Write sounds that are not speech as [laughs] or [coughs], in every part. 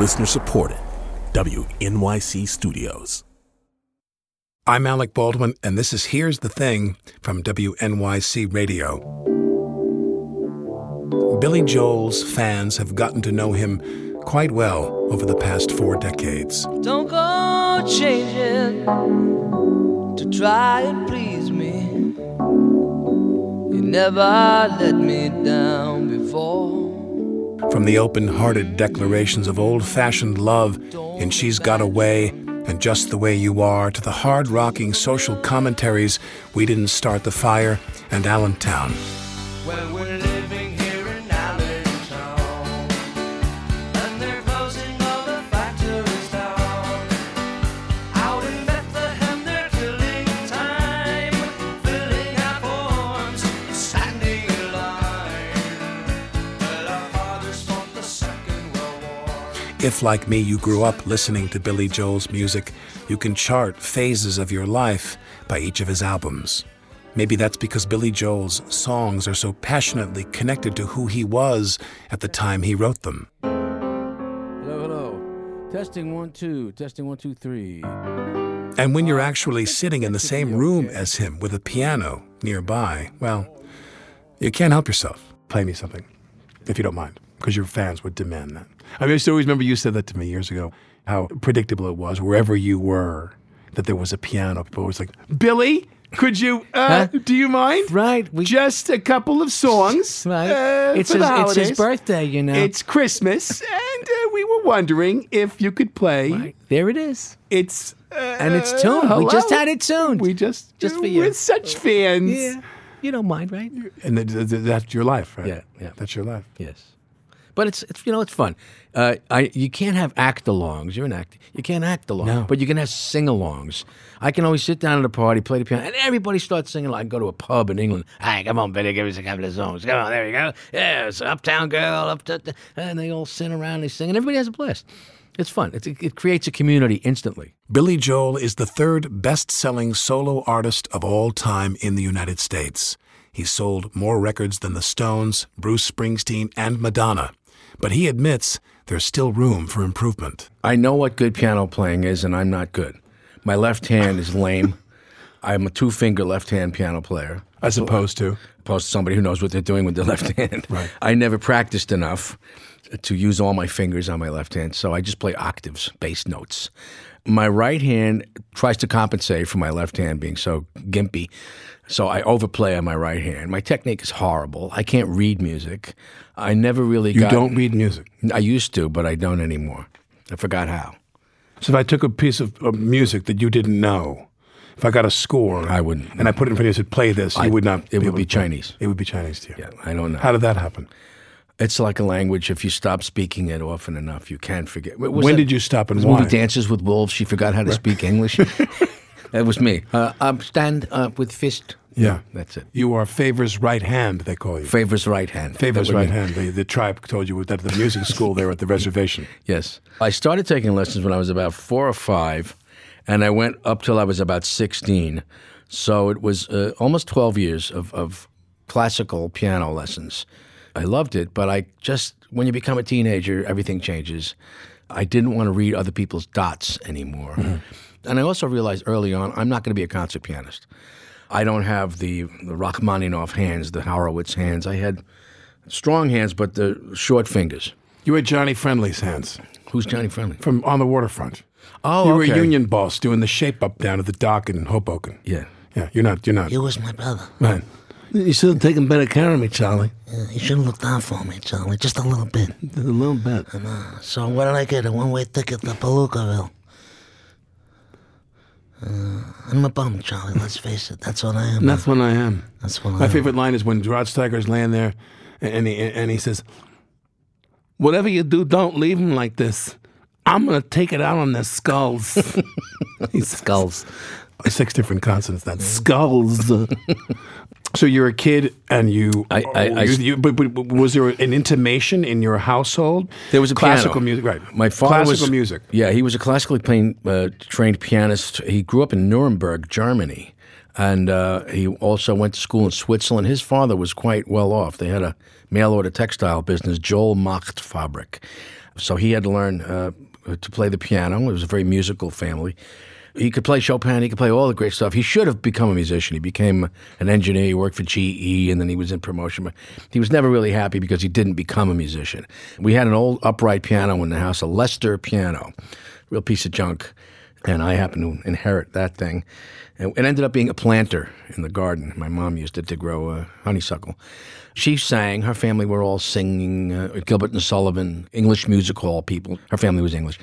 Listener supported. WNYC Studios. I'm Alec Baldwin, and this is Here's the Thing from WNYC Radio. Billy Joel's fans have gotten to know him quite well over the past four decades. Don't go changing to try and please me. You never let me down before. From the open hearted declarations of old fashioned love in She's Got a Way and Just the Way You Are to the hard rocking social commentaries We Didn't Start the Fire and Allentown. Well, If, like me, you grew up listening to Billy Joel's music, you can chart phases of your life by each of his albums. Maybe that's because Billy Joel's songs are so passionately connected to who he was at the time he wrote them. Hello, hello. Testing one, two. Testing one, two, three. And when you're actually sitting in the same room as him with a piano nearby, well, you can't help yourself. Play me something, if you don't mind, because your fans would demand that. I mean, I still always remember you said that to me years ago, how predictable it was wherever you were that there was a piano. People were always like, Billy, could you, uh, Huh? do you mind? Right, we- Just a couple of songs. [laughs] Right. uh, it's, his, it's his birthday, you know. It's Christmas, and uh, we were wondering if you could play. Right. There it is. It's uh, And it's tuned. We just had it tuned. We just Just for we're such fans. Yeah. You don't mind, right? And th- th- th- that's your life, right? Yeah, yeah. That's your life. Yes. But it's, it's you know it's fun. Uh, I you can't have act alongs. You're an act. You can't act along. No. But you can have sing alongs. I can always sit down at a party, play the piano, and everybody starts singing. Like I go to a pub in England. Hey, come on, Billy, give us a couple of songs. Come on, there you go. Yeah, it's Uptown Girl, up to, and they all sit around, they sing, and everybody has a blast. It's fun. It's, it creates a community instantly. Billy Joel is the third best selling solo artist of all time in the United States. He sold more records than the Stones, Bruce Springsteen, and Madonna. But he admits there's still room for improvement. I know what good piano playing is, and I'm not good. My left hand is lame. [laughs] I'm a two finger left hand piano player. As opposed to. opposed to somebody who knows what they're doing with their left [laughs] hand. Right. I never practiced enough to use all my fingers on my left hand, so I just play octaves, bass notes. My right hand tries to compensate for my left hand being so gimpy, so I overplay on my right hand. My technique is horrible. I can't read music. I never really You got. don't read music. I used to, but I don't anymore. I forgot how. So if I took a piece of, of music that you didn't know, if I got a score, I wouldn't. and I put it in front of you and said, "Play this," you I- would not. it would able be to play. Chinese. It would be Chinese to you. Yeah, I don't know. How did that happen? It's like a language. If you stop speaking it often enough, you can forget. When that- did you stop and why? movie Dances with Wolves. She forgot how to speak English. [laughs] that was me. Uh, um, stand up with fist. Yeah. that's it. You are Favor's right hand. They call you. Favor's right hand. Favor's right hand. The, the tribe told you that at the music [laughs] school there at the reservation. Yes, I started taking lessons when I was about four or five, and I went up till I was about sixteen. So it was uh, almost twelve years of, of classical piano lessons. I loved it, but I just when you become a teenager, everything changes. I didn't want to read other people's dots anymore, and I also realized early on I'm not going to be a concert pianist. I don't have the, the Rachmaninoff hands, the Horowitz hands. I had strong hands, but the short fingers. You had Johnny Friendly's hands Who's Johnny Friendly? from on the waterfront. Oh, you were a union boss doing the shape up down at the dock in Hoboken. Yeah. Yeah, you're not. You're not. He was my brother. Right. You should have taken better care of me, Charlie. Uh, you should have looked out for me, Charlie, just a little bit. A little bit. So what did I get? A one-way ticket to Palookaville. Uh, I'm a bum, Charlie. Let's face it. That's what I am. That's what I am. That's what I My am. favorite line is when Rod Steiger's laying there, and he and he says, Whatever you do, don't leave them like this. I'm gonna take it out on their skulls. [laughs] Skulls. six different consonants. That's skulls. [laughs] so you're a kid, and you. I- I- I- you, you- but, but was there an intimation in your household? There was a classical piano. music, right? My father classical was music. Yeah, he was a classically trained, uh, trained pianist. He grew up in Nuremberg, Germany, and uh, he also went to school in Switzerland. His father was quite well off. They had a mail order textile business, Joel Macht Fabrik. So he had to learn uh, to play the piano. It was a very musical family. He could play Chopin. He could play all the great stuff. He should have become a musician. He became an engineer. He worked for GE, and then he was in promotion. But he was never really happy because he didn't become a musician. We had an old upright piano in the house, a Lester piano, real piece of junk, and I happened to inherit that thing. It ended up being a planter in the garden. My mom used it to grow uh, honeysuckle. She sang. Her family were all singing. Uh, Gilbert and Sullivan, English music hall people. Her family was English.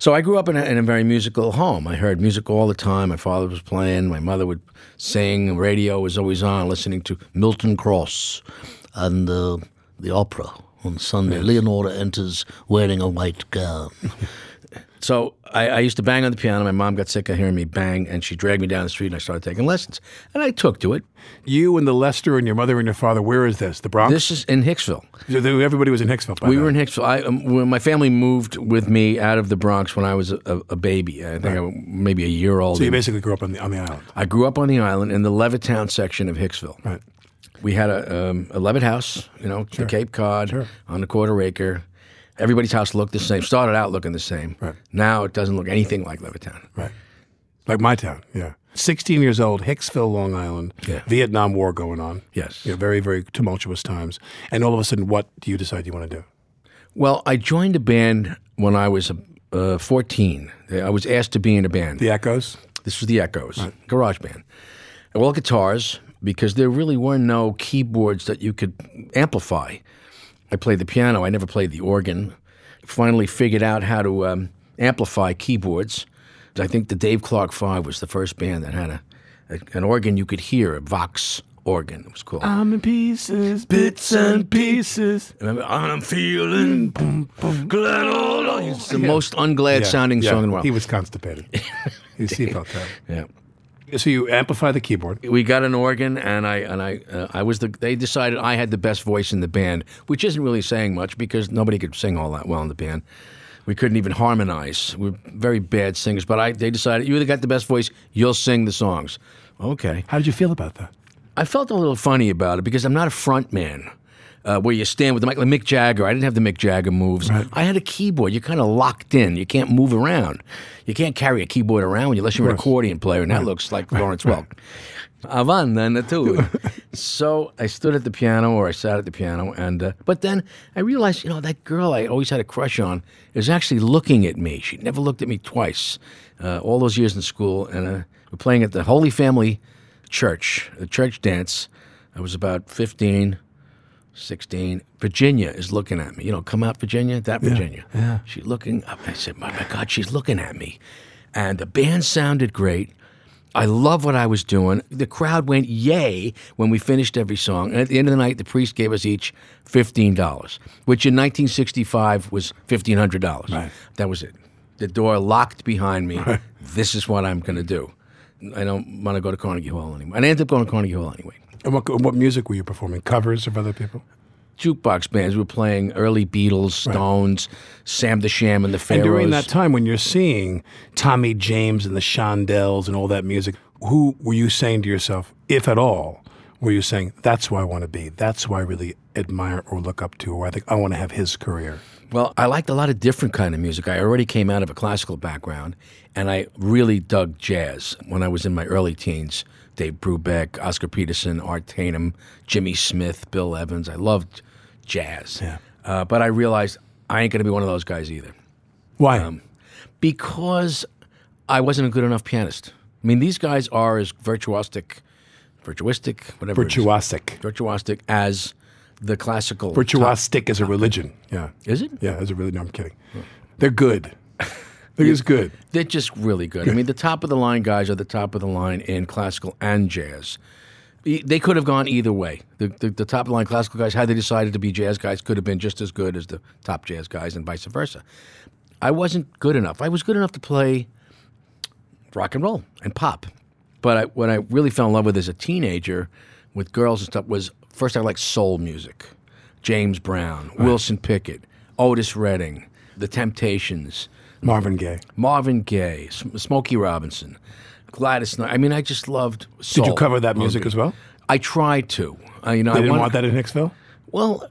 So I grew up in a, in a very musical home. I heard music all the time. My father was playing. My mother would sing. Radio was always on, listening to Milton Cross. And uh, the opera on Sunday. Leonora enters wearing a white gown. So I, I used to bang on the piano. My mom got sick of hearing me bang, and she dragged me down the street, and I started taking lessons. And I took to it. You and the Lester and your mother and your father. Where is this? The Bronx. This is in Hicksville. So Everybody was in Hicksville. By We then. were in Hicksville. I, um, when my family moved with me out of the Bronx when I was a, a, a baby. I think I maybe a year old. So you basically grew up on the on the island. I grew up on the island in the Levittown section of Hicksville. Right. We had a, um, a Levitt house, you know, the Cape Cod on the quarter acre. Everybody's house looked the same. Started out looking the same. Right. Now it doesn't look anything like Levittown. Right. Like my town. Yeah. 16 years old, Hicksville, Long Island. Yeah. Vietnam War going on. Yes. Yeah, very, very tumultuous times. And all of a sudden, what do you decide you want to do? Well, I joined a band when I was uh, 14. I was asked to be in a band. The Echoes? This was the Echoes, garage band. All guitars because there really were no keyboards that you could amplify. I played the piano. I never played the organ. Finally figured out how to um, amplify keyboards. I think the Dave Clark Five was the first band that had a, a an organ you could hear, a Vox organ. It was called. I'm in pieces, bits and pieces. Remember, I'm feeling glad all. It's the most unglad sounding yeah. song in the world. He was constipated. His seatbelt tied. yeah. So you amplify the keyboard. we got an organ, and I and I uh, I was the. They decided I had the best voice in the band, which isn't really saying much because nobody could sing all that well in the band. We couldn't even harmonize. We were very bad singers, but I they decided you either got the best voice, you'll sing the songs. Okay. How did you feel about that? I felt a little funny about it because I'm not a front man. Uh, where you stand with the mic, like Mick Jagger. I didn't have the Mick Jagger moves. I had a keyboard. You're kind of locked in. You can't move around. You can't carry a keyboard around unless you're an accordion player, and that looks like Lawrence Welk. [laughs] Avan then too. [laughs] so I stood at the piano, or I sat at the piano, and uh, but then I realized, you know, that girl I always had a crush on is actually looking at me. She never looked at me twice. Uh, all those years in school, and uh, we're playing at the Holy Family Church, the church dance. I was about 15, 16. Virginia is looking at me. You know, come out, Virginia, that Virginia. Yeah. She's looking up. I said, my, my God, she's looking at me. And the band sounded great. I love what I was doing. The crowd went yay when we finished every song. And at the end of the night, the priest gave us each $15, which in 1965 was $1,500. Right. That was it. The door locked behind me. This is what I'm going to do. I don't want to go to Carnegie Hall anymore. And I ended up going to Carnegie Hall anyway. And what, what music were you performing? Covers of other people? Jukebox bands we were playing early Beatles, Stones, Sam the Sham, and the Pharaohs. And during that time, when you're seeing Tommy James and the Shondells and all that music, who were you saying to yourself, if at all, were you saying, that's who I want to be? That's who I really admire or look up to, or I think I want to have his career? Well, I liked a lot of different kind of music. I already came out of a classical background, and I really dug jazz when I was in my early teens. Dave Brubeck, Oscar Peterson, Art Tatum, Jimmy Smith, Bill Evans. I loved jazz. Yeah. Uh, but I realized I ain't going to be one of those guys either Why? because I wasn't a good enough pianist. I mean, these guys are as virtuosic, virtuistic, whatever. Virtuosic. virtuosic as the classical. Virtuosic is a religion. Yeah. Is it? Yeah, as a religion. No, I'm kidding. They're good. They're good. They're just really good. I mean, the top of the line guys are the top of the line in classical and jazz. They could have gone either way. The, the, the top of the line classical guys, had they decided to be jazz guys, could have been just as good as the top jazz guys, and vice versa. I wasn't good enough. I was good enough to play rock and roll and pop. But I, what I really fell in love with as a teenager with girls and stuff was first I liked soul music. James Brown, Wilson Pickett, Otis Redding, The Temptations, Marvin Gaye. Marvin Gaye, Smokey Robinson, Gladys Knight. I mean, I just loved soul. Did you cover that music as well? I tried to. Uh, you know, They I didn't wanted- want that in Hicksville? Well,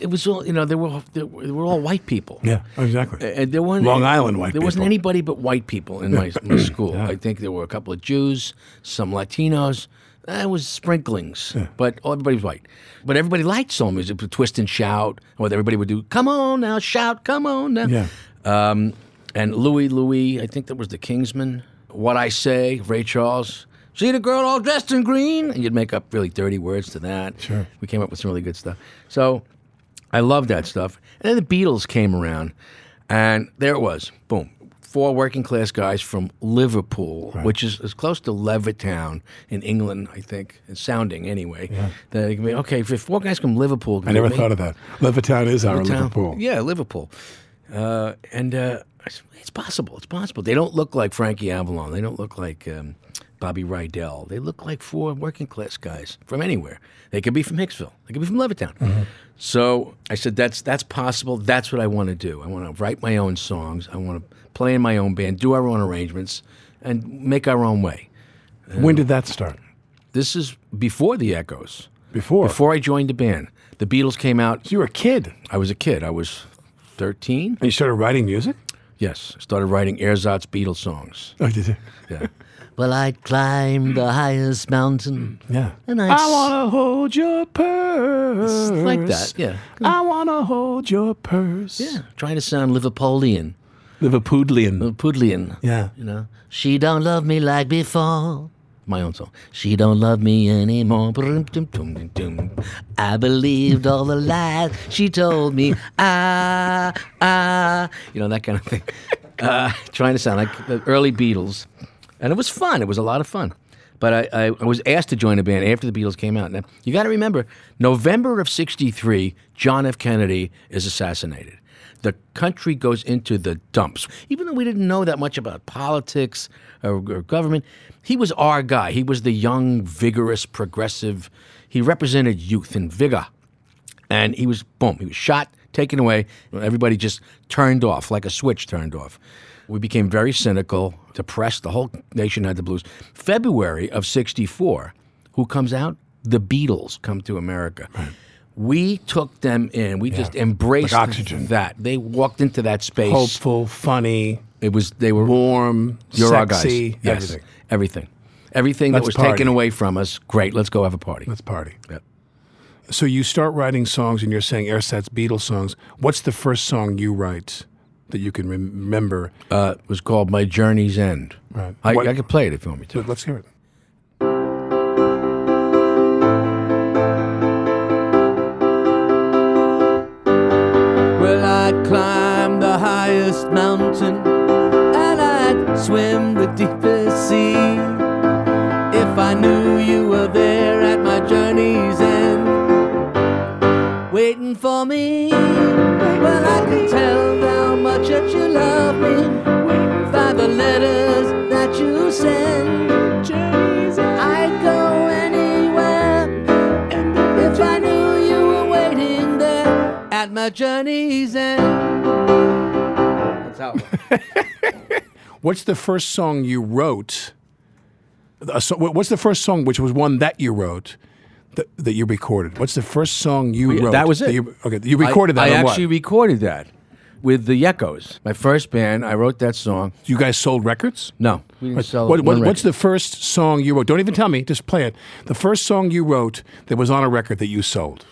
it was all you know. They were they were, all white people. Yeah, exactly. And there weren't Long Island white There wasn't anybody but white people in my, my [coughs] school. I think there were a couple of Jews, some Latinos. That was sprinklings, but everybody was white. But everybody liked soul music, twist and shout. What everybody would do, come on now, shout, come on now. Yeah. Um, and Louie Louie, I think that was the Kingsmen. What I Say, Ray Charles. See the girl all dressed in green? And you'd make up really dirty words to that. Sure. We came up with some really good stuff. So I love that stuff. And then the Beatles came around, and there it was. Boom. Four working class guys from Liverpool, which is as close to Levittown in England, I think, it's sounding anyway. Yeah. That it can be, okay, if four guys from Liverpool. I never thought of that. Levittown is our Levittown. Liverpool. Yeah, Liverpool. Uh, and uh, it's possible. It's possible. They don't look like Frankie Avalon. They don't look like um, Bobby Rydell. They look like four working class guys from anywhere. They could be from Hicksville. They could be from Levittown. Mm-hmm. So I said, that's that's possible. That's what I want to do. I want to write my own songs. I want to play in my own band, do our own arrangements, and make our own way. When did that start? This is before the Echoes. Before. Before I joined the band, the Beatles came out. So you were a kid, I was a kid. I was thirteen. and you started writing music. Yes, I started writing Ersatz Beatles songs. Oh, did you? Yeah. [laughs] Well, I'd climb the highest mountain, Yeah. and I'd I wanna hold your purse. like that, yeah. I wanna hold your purse. Yeah, trying to sound Liverpoolian, Liverpudlian. Liverpudlian. Yeah. You know, She don't love me like before. My own song. She don't love me anymore. I believed all the lies she told me. Ah, ah. You know that kind of thing. [laughs] Uh, trying to sound like the early Beatles, and it was fun. It was a lot of fun. But I, I, I was asked to join a band after the Beatles came out. Now you got to remember, November of '63, John F. Kennedy is assassinated. The country goes into the dumps. Even though we didn't know that much about politics Uh, or, or government, he was our guy. He was the young, vigorous, progressive. He represented youth and vigor. And he was boom he was shot taken away. Everybody just turned off like a switch turned off. We became very cynical depressed. The whole nation had the blues. February of 64 who comes out? The beatles come to america. We took them in. We just embraced Like oxygen. that. They walked into that space. Hopeful, funny, it was they were warm, you're our guys sexy, yes everything. everything everything Let's that was party. taken away from us great let's go have a party Let's party. Yep. So you start writing songs, and you're saying Ersatz Beatles songs. What's the first song you write that you can remember? uh, it was called my journey's end Right. I, What- I could play it if you want me to Let- Let's hear it. Well, I'd climb the highest mountain and I'd swim the deepest sea. If I knew you were there at my journey's end, waiting for me. Well, I can tell how much that you love me by the letters that you send. I'd go anywhere if I knew you were waiting there at my journey's end. That's how. [laughs] What's the first song you wrote? A so, what's the first song, which was one that you wrote, that, that you recorded? What's the first song you wrote? that was it. you, okay, you recorded I, that. I on what? actually recorded that with the Echoes. My first band. I wrote that song. you guys sold records. No, we didn't sell What, what, what's the first song you wrote? Don't even tell me. Just play it. The first song you wrote that was on a record that you sold.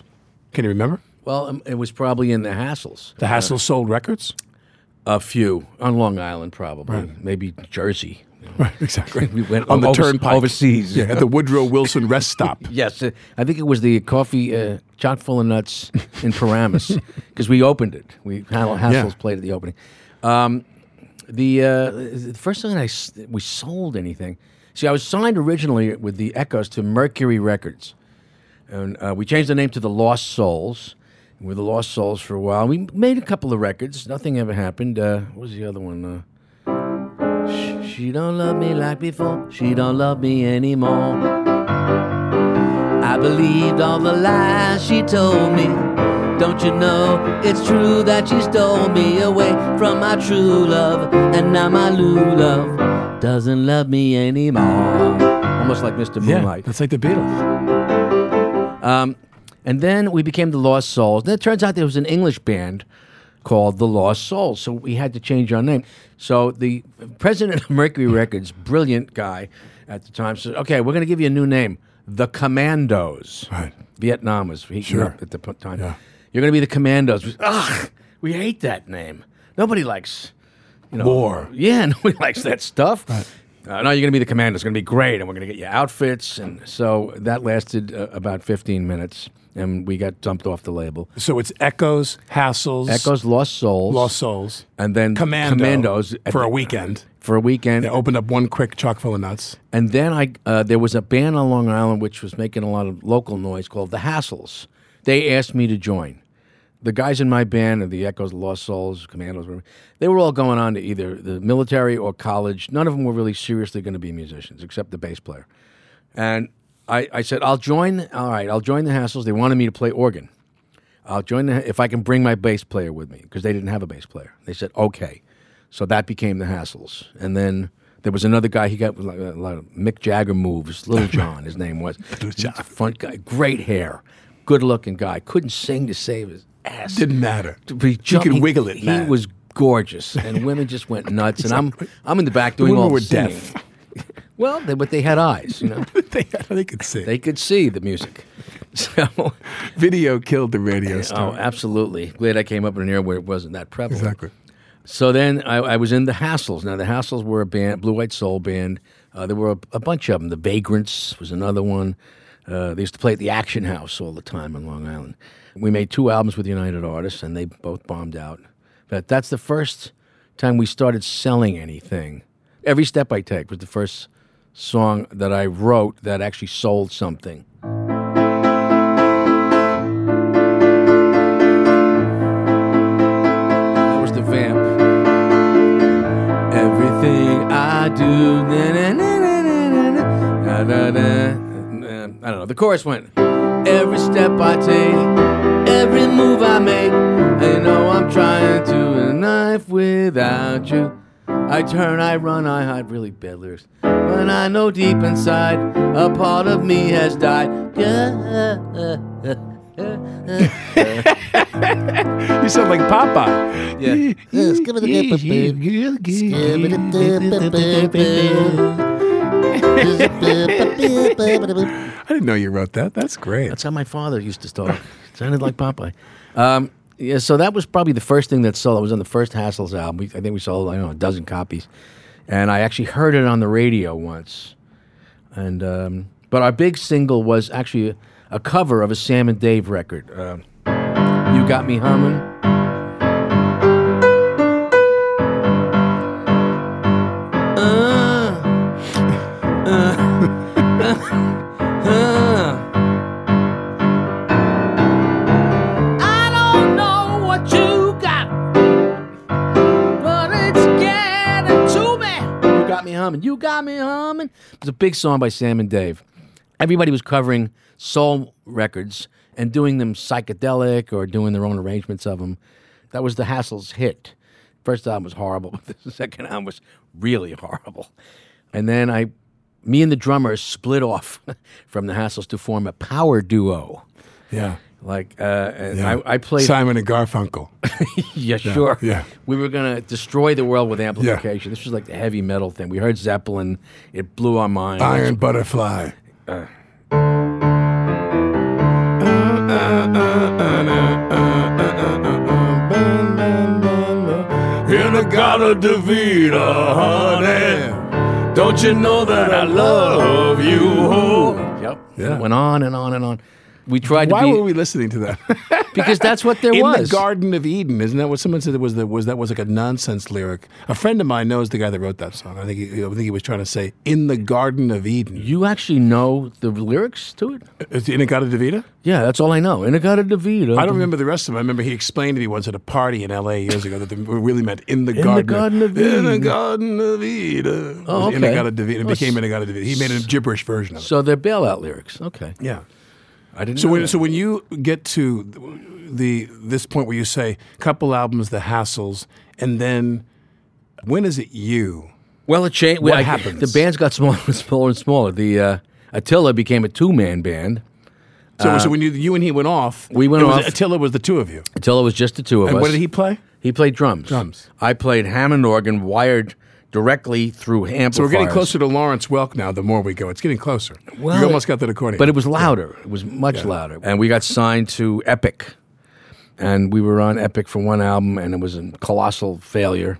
Can you remember? Well, um, it was probably in the Hassles. The Hassel sold records. A few on Long Island, probably maybe Jersey. Right, exactly. [laughs] We went on the over- turnpike overseas. Yeah, at the Woodrow Wilson rest stop. [laughs] Yes, uh, I think it was the coffee uh, chock full of nuts in Paramus [laughs] because we opened it. We Hassel Hassles played at the opening. Um, the uh, the first time I we sold anything. See, I was signed originally with the Echoes to Mercury Records, and uh, we changed the name to the Lost Souls. Were the Lost Souls for a while. We made a couple of records. Nothing ever happened. Uh, what was the other one? Uh, she don't love me like before. She don't love me anymore. I believed all the lies she told me. Don't you know it's true that she stole me away from my true love, and now my new love doesn't love me anymore. Almost like Mr. Moonlight. Yeah, that's like the Beatles. And then we became the Lost Souls. And it turns out there was an English band called the Lost Souls, so we had to change our name. So the president of Mercury Records, brilliant guy at the time, said, "Okay, we're going to give you a new name, the Commandos." Right. Vietnam was heating Sure. up at the time. Yeah. You're going to be the Commandos. We- Ugh, we hate that name. Nobody likes, you know, War. Yeah, [laughs] nobody likes that stuff. Uh, no, you're going to be the Commandos. It's going to be great, and we're going to get you outfits. And so that lasted uh, about 15 minutes, and we got dumped off the label. So it's Echoes, Hassles, Echoes, Lost Souls, Lost Souls, and then Commando Commandos for the- a weekend. For a weekend, They opened up one quick chock full of nuts. And then I uh, there was a band on Long Island which was making a lot of local noise called the Hassles. They asked me to join. The guys in my band, the Echoes, Lost Souls, Commandos, whatever, they were all going on to either the military or college. None of them were really seriously going to be musicians, except the bass player. And I, I said, I'll join. All right, I'll join the Hassles. They wanted me to play organ. I'll join the, if I can bring my bass player with me because they didn't have a bass player. They said okay, so that became the Hassles, and then there was another guy. He got like a lot of Mick Jagger moves. Little [laughs] John, his name was. Little John, front guy, great hair, good looking guy. Couldn't sing to save his ass. Didn't matter. He, He jumped- could he- wiggle it, He was gorgeous, and women just went nuts. and [laughs] I'm I'm in the back doing women all were the singing. deaf. Well, they, but they had eyes, you know. [laughs] they, they could see. they could see the music. [laughs] So, Video killed the radio star. oh, absolutely. Glad I came up in an era where it wasn't that prevalent. exactly. So then I, I was in the Hassles. Now the Hassles were a band, blue white soul band. Uh, there were a, a bunch of them. The Vagrants was another one. Uh, they used to play at the Action House all the time on Long Island. We made two albums with United Artists, and they both bombed out. But that's the first time we started selling anything. Every Step I Take was the first song that I wrote that actually sold something. That was the vamp. Everything I do. I don't know. The chorus went. Every step I take, every move I make, I know I'm trying to a knife without you. I turn, I run, I hide. Really bad lyrics. When I know deep inside, a part of me has died. [laughs] You sound like Popeye. Yeah. I didn't know you wrote that. That's great. That's how my father used to talk. Sounded like Popeye. Um, yeah, so that was probably the first thing that sold. It was on the first Hassles album. We, I think we sold, I don't know, a dozen copies. And I actually heard it on the radio once. And um, but our big single was actually a, cover of a Sam and Dave record. Um you got me humming. Humming. You got me humming. It was a big song by Sam and Dave. Everybody was covering soul records and doing them psychedelic or doing their own arrangements of them. That was the Hassles' hit. First album was horrible, [laughs] but the second album was really horrible. And then I, me and the drummer split off [laughs] from the Hassles to form a power duo. Yeah. Like, uh, and yeah. I, I played. Simon and Garfunkel. [laughs] yeah, sure. yeah. We were going to destroy the world with amplification. This was like the heavy metal thing. We heard Zeppelin. It blew our mind. Iron Butterfly. In-A-Gadda-Da-Vida, honey. Don't you know that I love you? Yep. Yeah. It went on and on and on. We tried Why to be were we listening to that? [laughs] because that's what there In was. In the Garden of Eden, isn't that what someone said? It was the, was that was like a nonsense lyric. A friend of mine knows the guy that wrote that song. I think he, I think he was trying to say "In the Garden of Eden." you actually know the lyrics to it? it? Is it In-A-Gadda-Da-Vida? Yeah, that's all I know. Inagata Davida. I don't remember the rest of them. I remember he explained to me once at a party in L.A. years ago that they [laughs] really meant "In the the Garden." Garden of Eden. Oh, in the Garden of Eden. Oh, okay. In-A-Gadda-Da-Vida. It became In-A-Gadda-Da-Vida. He made a gibberish version of it. So they're bailout lyrics. Okay. Yeah. I didn't So know when that. so when you get to the this point where you say couple albums, the hassles, and then when is it you? Well, it changed. What I- happens? The bands got smaller and [laughs] smaller and smaller. The uh, Attila became a two-man band, So, so when you you and he went off, we went it was- off. Attila was the two of you. it was just the two of And us. what did he play? He played drums. Drums. I played Hammond organ wired directly through amplifiers. So we're getting closer to Lawrence Welk now. The more we go, it's getting closer. Well, you almost got that accordion, But it was louder. It was much louder. And we got signed to Epic. And we were on Epic for one album, and it was a colossal failure.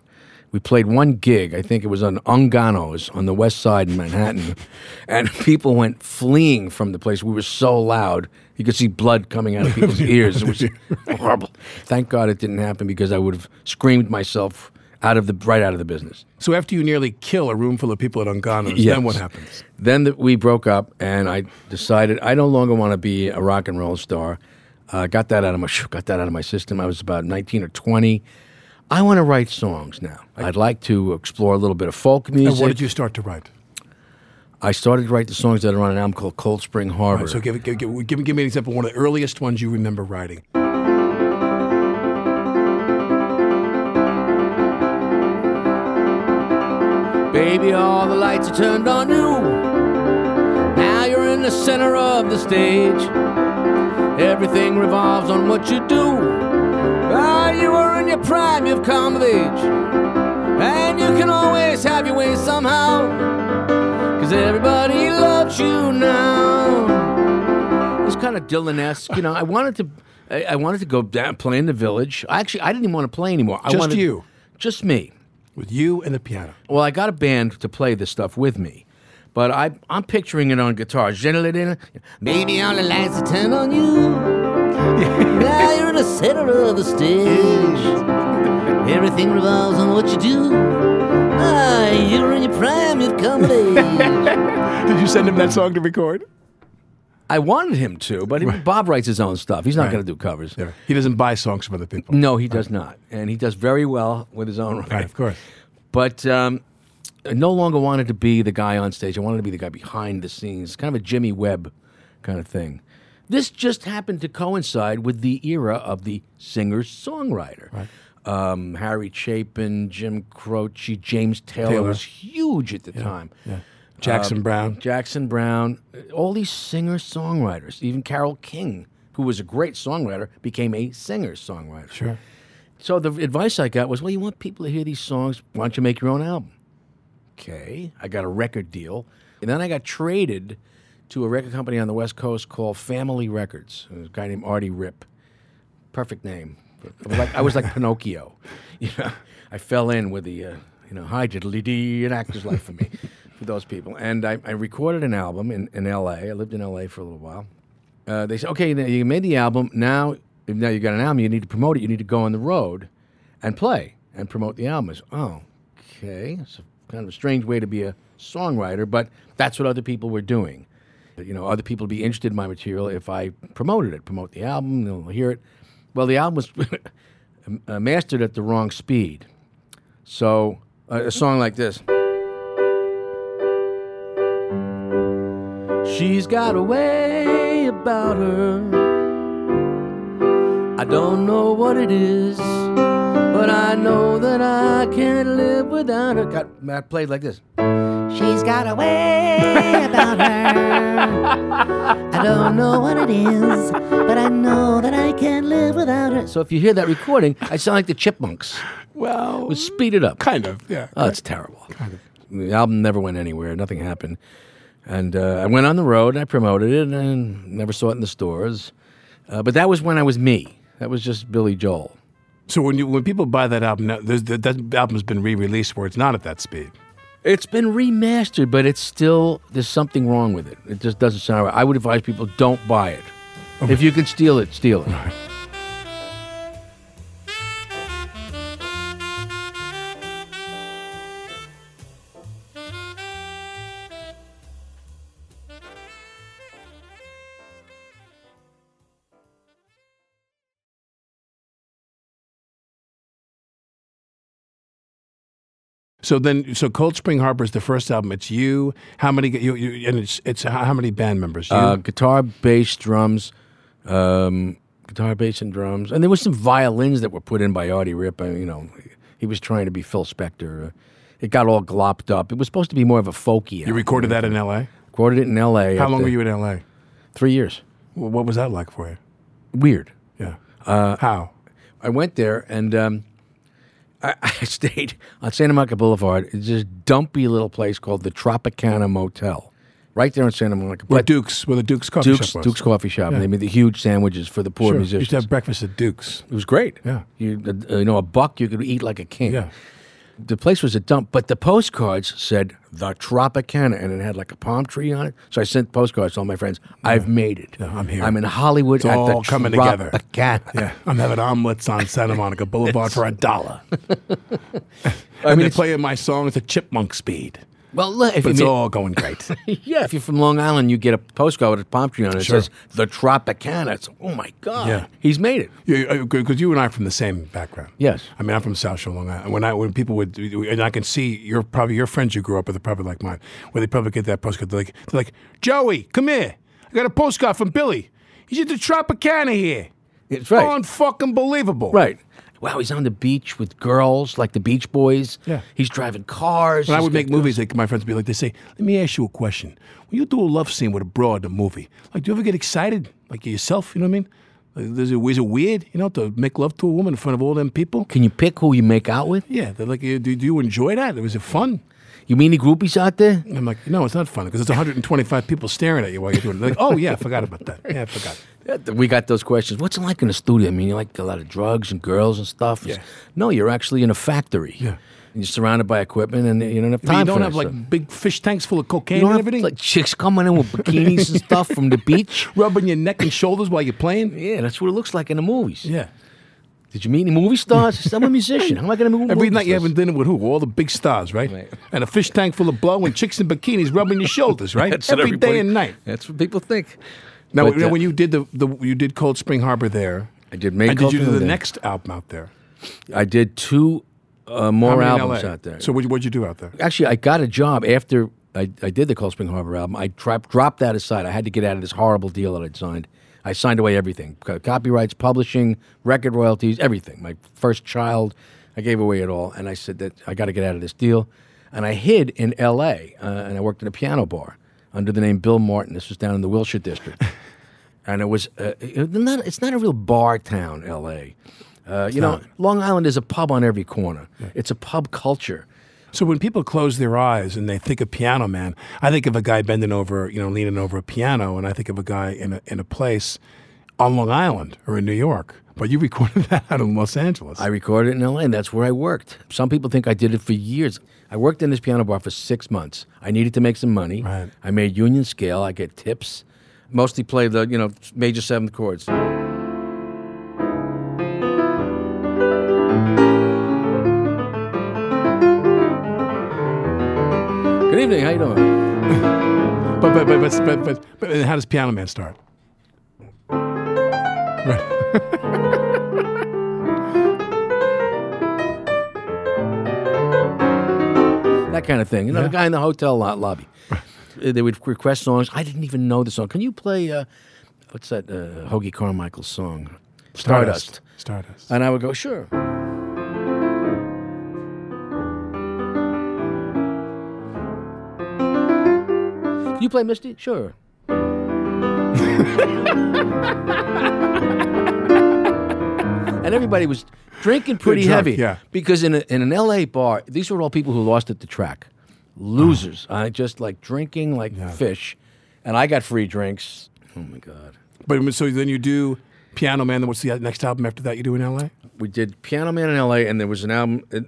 We played one gig, I think it was on Ungano's on the west side in Manhattan. [laughs] and people went fleeing from the place. We were so loud. You could see blood coming out of people's [laughs] ears. It was [laughs] horrible. Thank God it didn't happen because I would have screamed myself out of the right out of the business. So after you nearly kill a room full of people at Ungano's, Yes. then what happens? Then the, we broke up, and I decided I no longer want to be a rock and roll star. Uh, got that out of my [laughs] got that out of my system. I was about nineteen or twenty. I want to write songs now. I'd like to explore a little bit of folk music. And what did you start to write? I started to write the songs that are on an album called Cold Spring Harbor. Right, so give, give, give, give, me- give me an example. One of the earliest ones you remember writing. Baby, all the lights are turned on you. Now you're in the center of the stage. Everything revolves on what you do. Ah, you are in your prime, you've come of age. And you can always have your way somehow. Cause everybody loves you now. It was kind of Dylan-esque, you know. I wanted to, I, I wanted to go down, play in the village. Actually, I didn't even want to play anymore. I Just wanted, you? just me. With you and the piano. Well, I got a band to play this stuff with me, but I, I'm picturing it on guitar. Baby, all the lights are turned on you. [laughs] now you're in the center of the stage. Everything revolves on what you do. Ah, you're in your prime, you've come of age. [laughs] Did you send him that song to record? I wanted him to, but he- Bob writes his own stuff. He's not Right. going to do covers. Yeah. He doesn't buy songs from other people. No, he does not, and he does very well with his own writing. Right, of course. But um, I no longer wanted to be the guy on stage. I wanted to be the guy behind the scenes, kind of a Jimmy Webb kind of thing. This just happened to coincide with the era of the singer-songwriter. Right. Um, Harry Chapin, Jim Croce, James Taylor, Taylor. was huge at the time. Yeah. Jackson Um, Browne. Jackson Browne, all these singer songwriters, even Carole King, who was a great songwriter, became a singer songwriter. Sure. So the advice I got was, well, you want people to hear these songs, why don't you make your own album? Okay. I got a record deal. And then I got traded to a record company on the West Coast called Family Records. A guy named Artie Ripp. Perfect name. I was like, I was like [laughs] Pinocchio. [laughs] You know, I fell in with the, uh, you know, hi diddly dee, an actor's life for me, for those people. And I, I recorded an album in, in L.A. I lived in L.A. for a little while. Uh, they said, okay, you made the album. Now, now you got an album. You need to promote it. You need to go on the road and play and promote the album. I said, oh, okay. It's a, kind of a strange way to be a songwriter, but that's what other people were doing. You know, other people would be interested in my material if I promoted it, promote the album, they'll hear it. Well, the album was [laughs] mastered at the wrong speed. So, uh, a song like this. She's got a way about her. I don't know what it is, but I know that I can't live without her. Got I played like this. She's got a way about her. I don't know what it is, but I know that I can't live without her. So if you hear that recording, I sound like the Chipmunks. Well, It was speed it up. kind of, yeah. Oh, it's terrible. Kind of. The album never went anywhere. Nothing happened. And uh, I went on the road. And I promoted it and never saw it in the stores. Uh, but that was when I was me. That was just Billy Joel. So when you when people buy that album, that, that album's been re-released where it's not at that speed. It's been remastered, but it's still there's something wrong with it. It just doesn't sound right. I would advise people don't buy it. If you can steal it, steal it. So then, so Cold Spring Harbor is the first album. It's you. How many? You, you and it's it's how many band members? You. Uh, guitar, bass, drums, um, guitar, bass, and drums, and there was some violins that were put in by Artie Ripp. I, you know, he was trying to be Phil Spector. It got all glopped up. It was supposed to be more of a folky. you recorded that in L.A. Recorded it in L.A. How long the- were you in L.A.? Three years. Well, what was that like for you? Weird. Yeah. Uh, How? I went there and um, I, [laughs] I stayed on Santa Monica Boulevard. It's this dumpy little place called the Tropicana Motel, right there in Santa Monica. Where But Duke's, where the Duke's coffee Duke's, shop was. Duke's Coffee Shop, and they made the huge sandwiches for the poor Sure. musicians. Used to have breakfast at Duke's. it was great. Yeah. you, uh, you know, a buck you could eat like a king. Yeah. The place was a dump, but the postcards said the Tropicana, and it had like a palm tree on it. So I sent postcards to all my friends. I've made it. Yeah, I'm here. I'm in Hollywood It's at all the coming together. Yeah. I'm having omelets on Santa Monica [laughs] Boulevard for a dollar. [laughs] I mean, they're playing my song at the chipmunk speed. Well, look, it's mean- all going great. [laughs] yeah, if you're from Long Island, you get a postcard with a palm tree on it. It Sure. says the Tropicana. It's, oh my God, Yeah. he's made it. Yeah, uh, Because you and I are from the same background. Yes. I mean, I'm from South Shore, Long Island. And when I when people would, and I can see your probably your friends you grew up with are probably like mine, where they probably get that postcard. They're like, they're like, Joey, come here. I got a postcard from Billy. He's at the Tropicana here. It's right. Unfucking believable. Right. Wow, he's on the beach with girls like the Beach Boys. Yeah. He's driving cars. When I would make movies, like my friends would be like, they say, "Let me ask you a question. When you do a love scene with a broad in a movie, like, do you ever get excited, like yourself? You know what I mean? Like, is, it, is it weird, you know, to make love to a woman in front of all them people? Can you pick who you make out with? Yeah, they're like, uh, do, do you enjoy that? Was it fun? You mean the groupies out there? I'm like, no, it's not funny because it's 125 people staring at you while you're doing it. They're like, oh yeah, I forgot about that. Yeah, I forgot. We got those questions. What's it like in the studio? I mean, you like a lot of drugs and girls and stuff. Yeah. No, you're actually in a factory. Yeah. You're surrounded by equipment, and you don't have time you don't have that like stuff. big fish tanks full of cocaine You don't and have everything, like chicks coming in with bikinis and stuff from the [laughs] beach. rubbing your neck and shoulders while you're playing. Yeah, that's what it looks like in the movies. Yeah. Did you meet any movie stars? I'm a musician. How am I going to meet Every movie night you're having dinner with who? All the big stars, right? Right. And a fish tank full of blow and chicks in bikinis rubbing your shoulders, right? That's Every day and night. That's what people think. Now, But, you know, uh, when you did the, the you did Cold Spring Harbor there, I did make and did you do the there. next album out there? I did two uh, more albums out there. So what what'd you do out there? Actually, I got a job after I, I did the Cold Spring Harbor album. I tra- dropped that aside. I had to get out of this horrible deal that I'd signed. I signed away everything copyrights, publishing, record royalties, everything. My first child, I gave away it all. And I said that I got to get out of this deal. And I hid in L.A., uh, and I worked in a piano bar under the name Bill Martin. This was down in the Wilshire District. [laughs] and it was uh, it- not, it's not a real bar town, L.A. Uh, you know, Long Island is a pub on every corner. It's a pub culture. So when people close their eyes and they think of Piano Man, I think of a guy bending over, you know, leaning over a piano, and I think of a guy in a in a place on Long Island or in New York. But you [laughs] recorded that out in Los Angeles. I recorded it in LA, and that's where I worked. Some people think I did it for years. I worked in this piano bar for six months. I needed to make some money. Right. I made union scale. I get tips. Mostly play the you know major seventh chords. Evening. How you doing? [laughs] but, but, but, but, but, but, but how does Piano Man start? Right. [laughs] that kind of thing. You know, Yeah. the guy in the hotel lo- lobby. They would request songs. I didn't even know the song. Can you play uh, what's that uh, Hoagy Carmichael song? Stardust. Stardust. And I would go, sure. You play Misty? Sure. [laughs] and everybody was drinking pretty drunk, heavy. yeah. Because in, a, in an LA bar, these were all people who lost at the track. Losers. Ah. I just like drinking like fish. And I got free drinks. Oh my God. But so then you do Piano Man. Then what's the next album after that you do in L.A.? we did Piano Man in L.A. and there was an album it,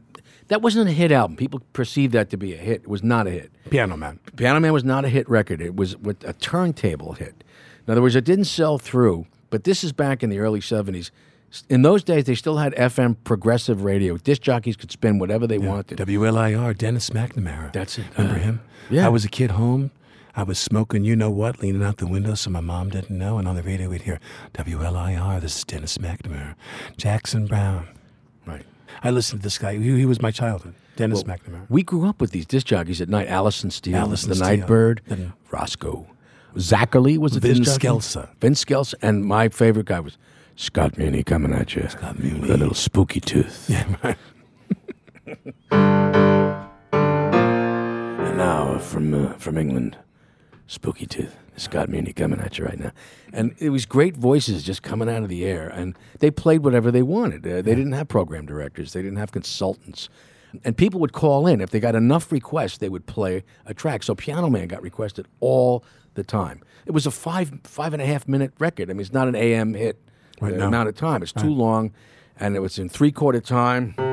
that wasn't a hit album. People perceived that to be a hit. It was not a hit. Piano Man. Piano Man was not a hit record. It was with a turntable hit. In other words, it didn't sell through. But this is back in the early '70s. In those days, they still had FM progressive radio. Disc jockeys could spin whatever they wanted. WLIR, Dennis McNamara. That's it. Remember Uh, him? yeah. I was a kid home. I was smoking, you know what, leaning out the window so my mom didn't know. And on the radio, we'd hear WLIR, this is Dennis McNamara. Jackson Browne. I listened to this guy. He, he was my childhood. Dennis McNamara. We grew up with these disc jockeys at night. Alison Steele, Alison the Steele. Nightbird, Roscoe, Zacherle was a Vince disc jockey. Scelsa. Vince Scelsa, and my favorite guy was Scott Muni coming at you. Scott Muni. with a little spooky tooth. [laughs] Yeah, right. [laughs] And now from uh, from England, spooky tooth. Scott Muni coming at you right now. And it was great voices just coming out of the air. And they played whatever they wanted. Uh, they didn't have program directors, they didn't have consultants. And people would call in. If they got enough requests, they would play a track. So Piano Man got requested all the time. It was a five, five and a half minute record. I mean, it's not an AM hit Right, uh, amount of time. It's too long. And it was in three quarter time.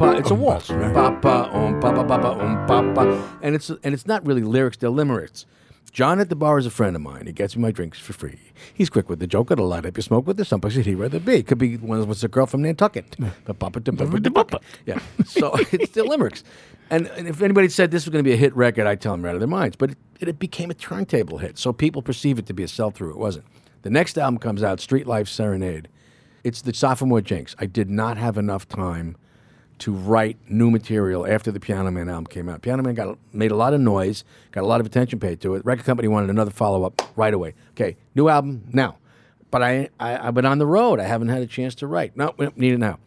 Papa, it's a waltz. right. Papa, um papa, papa, um papa, and it's and it's not really lyrics; they're limericks. John at the bar is a friend of mine. He gets me my drinks for free. He's quick with the joke. Got to light up your smoke with the someplace that he'd rather be. Could be one was a girl from Nantucket. Yeah. So it's the limericks. And, and if anybody said this was going to be a hit record, I'd tell them right out of their minds. But it, it became a turntable hit, so people perceive it to be a sell through. It wasn't. The next album comes out, Street Life Serenade. It's the sophomore jinx. I did not have enough time to write new material after the Piano Man album came out. Piano Man got made a lot of noise, got a lot of attention paid to it. Record company wanted another follow up right away. Okay, new album now. But I, I I've been on the road. I haven't had a chance to write. No, we don't need it now.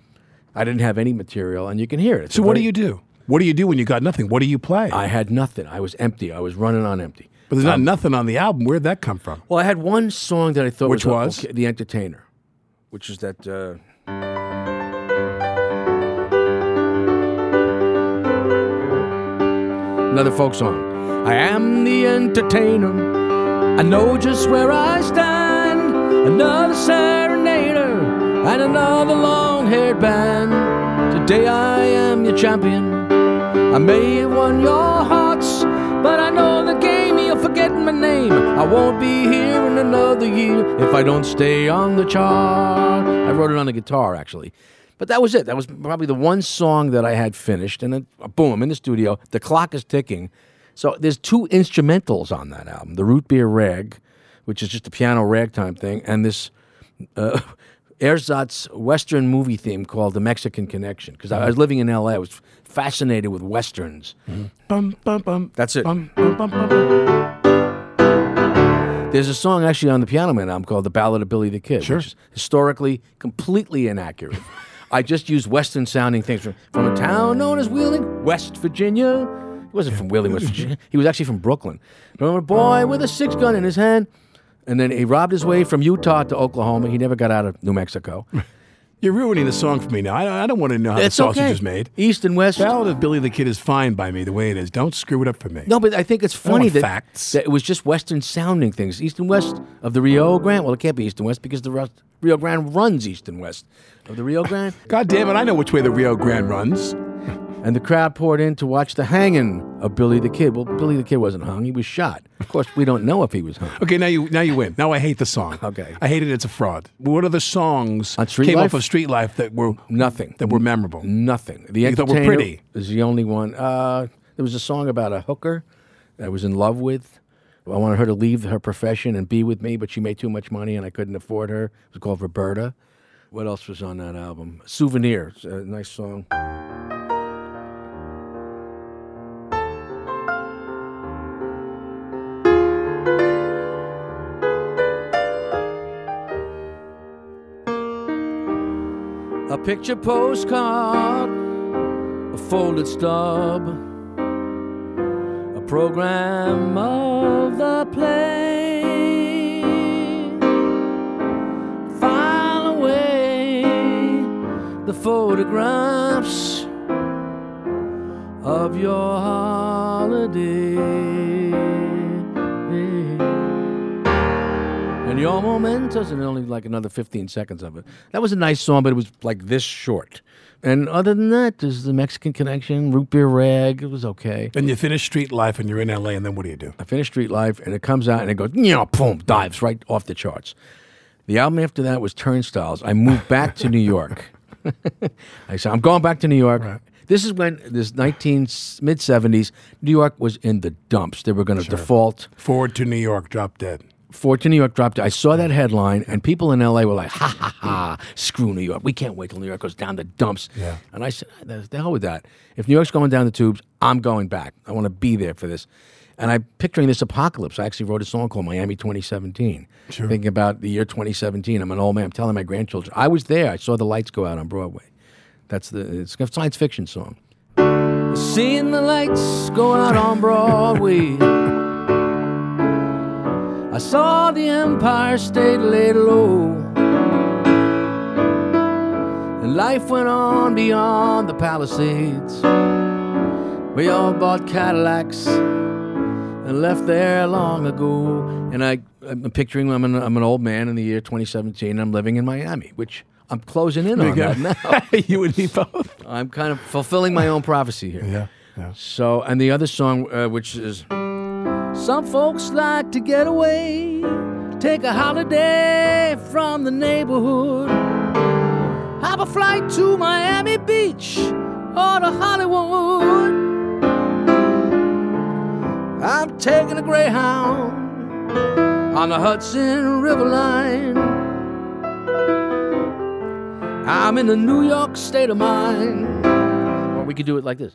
I didn't have any material, and you can hear it. It's So what do you do? What do you do when you got nothing? What do you play? I had nothing. I was empty. I was running on empty. but there's not nothing on the album. Where'd that come from? Well, I had one song that I thought Which was, was? okay, "The Entertainer," which is that. Uh, another folk song. I am the entertainer. I know just where I stand. Another serenader and another long-haired band. Today I am your champion. I may have won your hearts, but I know the game. You'll forget my name. I won't be here in another year if I don't stay on the chart. I wrote it on the guitar, actually. But that was it. That was probably the one song that I had finished. And then, boom, I'm in the studio. The clock is ticking. So there's two instrumentals on that album the Root Beer Rag, which is just a piano ragtime thing, and this uh, [laughs] Ersatz Western movie theme called The Mexican Connection. Because I was living in LA, I was fascinated with Westerns. Bum, bum, bum, That's it. bum, bum, bum, bum. There's a song actually on the Piano Man album called The Ballad of Billy the Kid, Sure. which is historically completely inaccurate. [laughs] I just used Western sounding things from, from a town known as Wheeling, West Virginia. He wasn't from Wheeling, West Virginia. He was actually from Brooklyn. Remember a boy with a six gun in his hand? And then he robbed his way from Utah to Oklahoma. He never got out of New Mexico. You're ruining the song for me now. I, I don't want to know how it's the sausage okay. is made. East and West. Ballad of Billy the Kid is fine by me the way it is. Don't screw it up for me. No, but I think it's funny that, facts. that it was just Western sounding things. East and West of the Rio Grande. Well, it can't be East and West because the Rio Grande runs East and West of the Rio Grande. God damn it, I know which way the Rio Grande runs. And the crowd poured in to watch the hanging of Billy the Kid. Well, Billy the Kid wasn't hung; he was shot. Of course, we don't know if he was hung. Okay, now you now you win. Now I hate the song. Okay. I hate it. It's a fraud. What are the songs On Street came Life? off of Street Life that were Nothing. that were memorable? Nothing. The You thought were Entertainer pretty. is the only one. Uh, there was a song about a hooker that I was in love with. I wanted her to leave her profession and be with me, but she made too much money and I couldn't afford her. It was called Roberta. What else was on that album? Souvenir. A nice song. Picture postcard, a folded stub, a program of the play. File away the photographs of your holiday. Your mementos, and only like another 15 seconds of it. That was a nice song, but it was like this short. And other than that, there's the Mexican Connection, Root Beer Rag. It was okay. And you finish Street Life and you're in LA, and then what do you do? I finish Street Life, and it comes out and it goes, yeah, boom, dives right off the charts. The album after that was Turnstiles. I moved back to New York. [laughs] I said, I'm going back to New York. This is when this 19 mid 70s, New York was in the dumps. They were going to default. Forward to New York, drop dead. To New York dropped. I saw that mm. headline, and people in LA were like, mm. "Ha ha ha! Screw New York. We can't wait till New York goes down the dumps." Yeah. And I said, "The the hell with that. If New York's going down the tubes, I'm going back. I want to be there for this." And I'm picturing this apocalypse. I actually wrote a song called Miami 2017, Sure. thinking about the year 2017. I'm an old man. I'm telling my grandchildren, I was there. I saw the lights go out on Broadway. That's the it's a science fiction song. Seeing the lights go out on Broadway. [laughs] I saw the Empire State laid low. And life went on beyond the Palisades. We all bought Cadillacs and left there long ago. And I, I'm picturing I'm an, I'm an old man in the year 2017. And I'm living in Miami, which I'm closing in on that now. [laughs] you and me both. I'm kind of fulfilling my own prophecy here. Yeah. Yeah. So, and the other song, uh, which is Some folks like to get away, take a holiday from the neighborhood, have a flight to Miami Beach or to Hollywood. I'm taking a Greyhound on the Hudson River line. I'm in the New York state of mind. Or we could do it like this.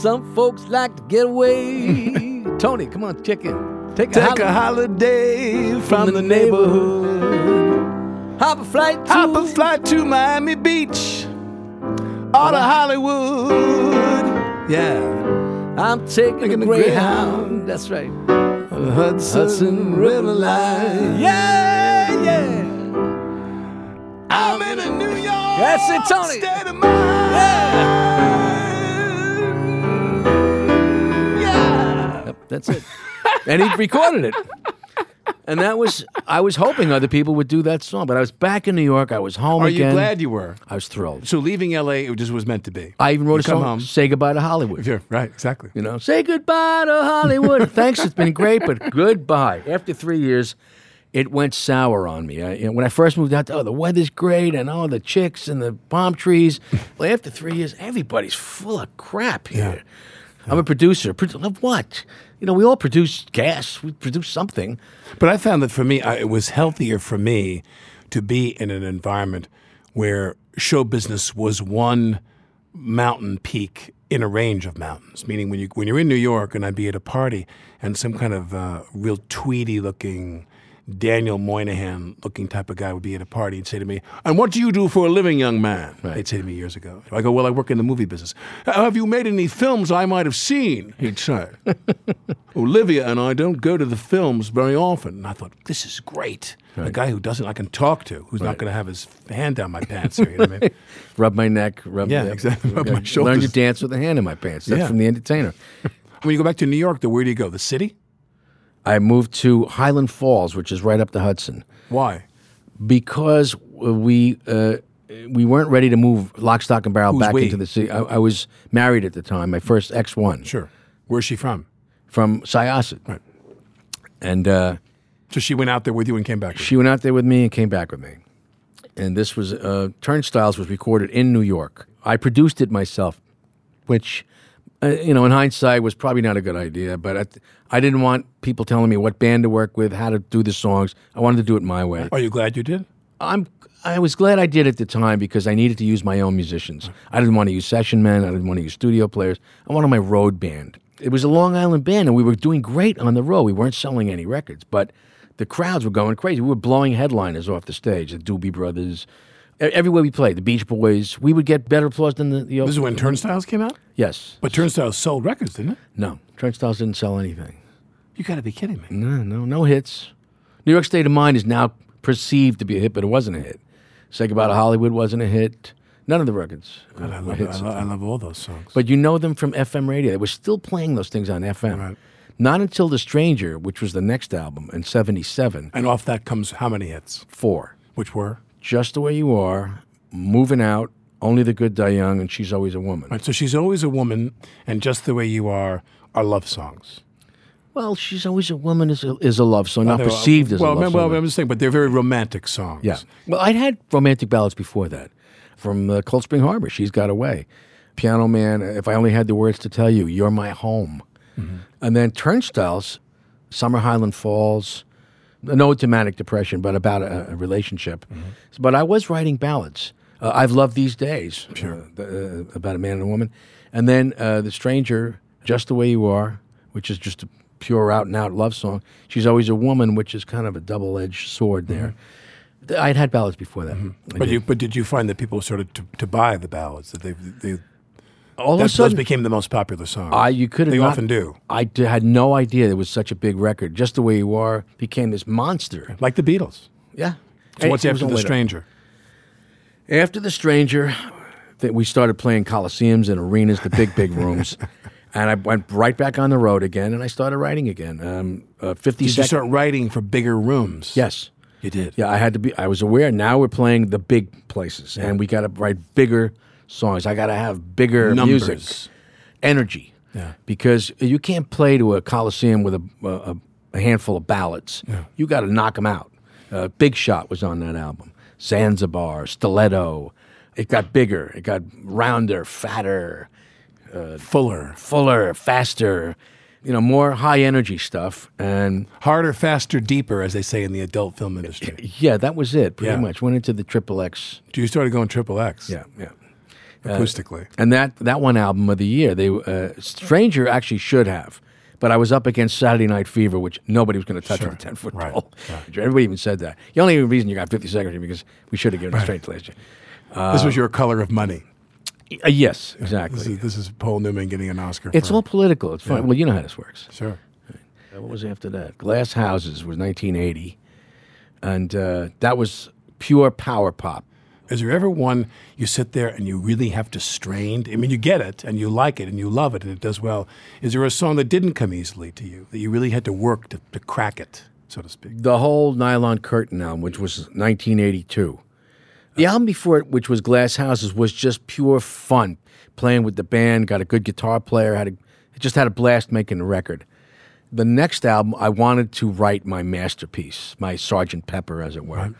Some folks like to get away. [laughs] Tony, come on, check in. Take a, Take a holiday from, the, neighborhood. Hop a flight to Hop a flight to Miami Beach or to Hollywood. Yeah. I'm taking Taking a the Greyhound. Greyhound. That's right. The Hudson, Hudson River Line. Yeah, yeah. I'm in a New York That's it, Tony. state of mind. Yeah. That's it. and he recorded it. And that was, I was hoping other people would do that song, but I was back in New York. I was home Are again. you glad you were? I was thrilled. So leaving LA, it just was meant to be. I even wrote You a come song, home. Say Goodbye to Hollywood. [laughs] Yeah, right, exactly. You know, say goodbye to Hollywood. [laughs] Thanks, it's been great, but goodbye. After three years, it went sour on me. I, you know, when I first moved out, oh, the weather's great, and oh, the chicks and the palm trees. [laughs] well, after three years, everybody's full of crap here. I'm a producer. Pro- of what? You know, we all produce gas. We produce something. But I found that for me, I, it was healthier for me to be in an environment where show business was one mountain peak in a range of mountains. Meaning, when you when you're in New York and I'd be at a party and some kind of uh, real tweedy looking. Daniel Moynihan looking type of guy would be at a party and say to me, And what do you do for a living, young man? They'd say to me years ago. I go, Well, I work in the movie business. Have you made any films I might have seen? He'd say. [laughs] Olivia and I don't go to the films very often. And I thought, this is great. A guy who doesn't I can talk to, who's not going to have his hand down my pants here. You know what I mean? [laughs] Rub my neck. Rub Yeah, the- exactly. Rub my Learn to dance with a hand in my pants. That's Yeah. from The Entertainer. when you go back to New York, though, where do you go? The city? I moved to Highland Falls, which is right up the Hudson. Why? because we uh, we weren't ready to move lock, stock, and barrel Who's back we? into the city. I, I was married at the time, my first ex one Sure. Where's she from? from Syosset, Right. and uh, So she went out there with you and came back. with she went out there with me and came back with me. And this was uh, Turnstiles was recorded in New York. I produced it myself, which. Uh, you know, in hindsight, was probably not a good idea, but I, I didn't want people telling me what band to work with, how to do the songs. I wanted to do it my way. Are you glad you did? I'm I was glad I did at the time because I needed to use my own musicians. I didn't want to use session men. I didn't want to use studio players. I wanted my road band. It was a Long Island band, and we were doing great on the road. We weren't selling any records, but the crowds were going crazy. We were blowing headliners off the stage. The Doobie Brothers, everywhere we played, the Beach Boys. We would get better applause than the. the This is when Turnstiles came out? yes, But Turnstiles sold records, didn't it? no, Turnstiles didn't sell anything. You got to be kidding me. No, no, no hits. New York State of Mind is now perceived to be a hit, but it wasn't a hit. Say Goodbye to Hollywood wasn't a hit. None of the records uh, I love. I, love, I love all those songs. But you know them from FM radio. They were still playing those things on FM. Right. Not until The Stranger, which was the next album in 77, and off that comes how many hits? four. Which were? Just the Way You Are, Moving Out, Only the Good Die Young, and She's Always a Woman. Right, so she's always a woman, and just the way you are are love songs. Well, She's Always a Woman is a, is a love song, not perceived as well, a love well, song. I'm just saying, but they're very romantic songs. Yeah. Well, I'd had romantic ballads before that from uh, Cold Spring Harbor. She's Got a Way. Piano Man, If I Only Had the Words to Tell You, You're My Home. And then Turnstiles, Summer Highland Falls, no to manic depression, but about a, a relationship. But I was writing ballads. Uh, I've loved these days, uh, the, uh, about a man and a woman. And then uh, The Stranger, Just the Way You Are, which is just a pure out and out love song. She's Always a Woman, which is kind of a double edged sword there. Th- I'd had ballads before that. I But did. you, but did you find that people started to, to buy the ballads that they they all of That- a sudden, became the most popular song. I you could have They not- often do. I d- had no idea it was such a big record. Just the way you are became this monster. like the Beatles. Yeah. So what's after the. Stranger? After the Stranger, that we started playing coliseums and arenas, the big big rooms, [laughs] and I went right back on the road again, and I started writing again. Um, uh, Fifty Did you start writing for bigger rooms? Yes. you did. Yeah, I had to be. I was aware. Now we're playing the big places, and we got to write bigger songs. I got to have bigger Numbers. music, energy. Yeah. Because you can't play to a coliseum with a, a, a handful of ballads. You got to knock them out. Uh, big Shot was on that album. Zanzibar, Stiletto. It got bigger. It got rounder, fatter, Fuller, fuller, faster. You know, more high energy stuff. And harder, faster, deeper, as they say in the adult film industry. yeah, that was it. Pretty Yeah. much went into the triple X. You started going triple X. Yeah, yeah. Acoustically. And that that one album of the year, they uh, Stranger actually should have, but I was up against Saturday Night Fever, which nobody was going to touch Sure. with a ten foot Right, pole. [laughs] Everybody even said that. The only reason you got fifty seconds is because we should have given it straight to last year. this was your color of money. Uh, yes, This exactly. is, this is Paul Newman getting an Oscar. It's all political. It's fun. Yeah. Well, you know how this works. sure. Uh, What was after that? Glass Houses was 1980, and uh, that was pure power pop. Is there ever one you sit there and you really have to strain? I mean, you get it and you like it and you love it and it does well. Is there a song that didn't come easily to you that you really had to work to, to crack it, so to speak? the whole Nylon Curtain album, which was 1982. The album before it, which was Glass Houses, was just pure fun. Playing with the band, got a good guitar player, had a, just had a blast making the record. The next album, I wanted to write my masterpiece, my Sergeant Pepper, as it were. And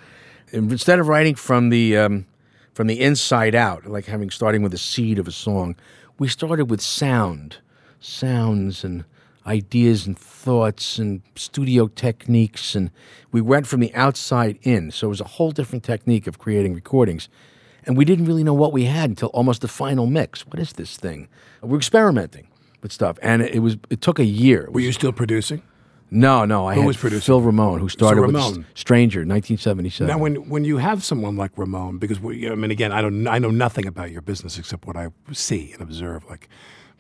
instead of writing from the um, from the inside out, like having starting with the seed of a song, we started with sound, sounds and ideas and thoughts and studio techniques, and we went from the outside in. So it was a whole different technique of creating recordings, and we didn't really know what we had until almost the final mix. What is this thing? We're experimenting with stuff, and it was it took a year. Were you still producing? No, no, I Who had was producing? Phil Ramone, who started with Ramone. S- Stranger, 1977. Now, when when you have someone like Ramone, because we, I mean, again, I don't, I know nothing about your business except what I see and observe. Like,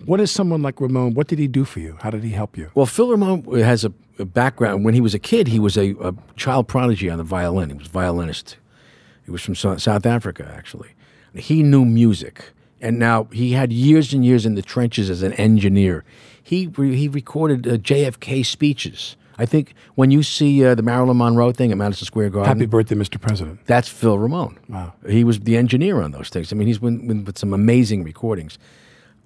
what is someone like Ramone? What did he do for you? How did he help you? Well, Phil Ramone has a, a background. When he was a kid, he was a, a child prodigy on the violin. He was a violinist. He was from South Africa, actually. He knew music, and now he had years and years in the trenches as an engineer. He re- he recorded uh, JFK speeches. I think when you see uh, the Marilyn Monroe thing at Madison Square Garden, Happy birthday, Mr. President. that's Phil Ramone. Wow. He was the engineer on those things. I mean, he's been, been with some amazing recordings,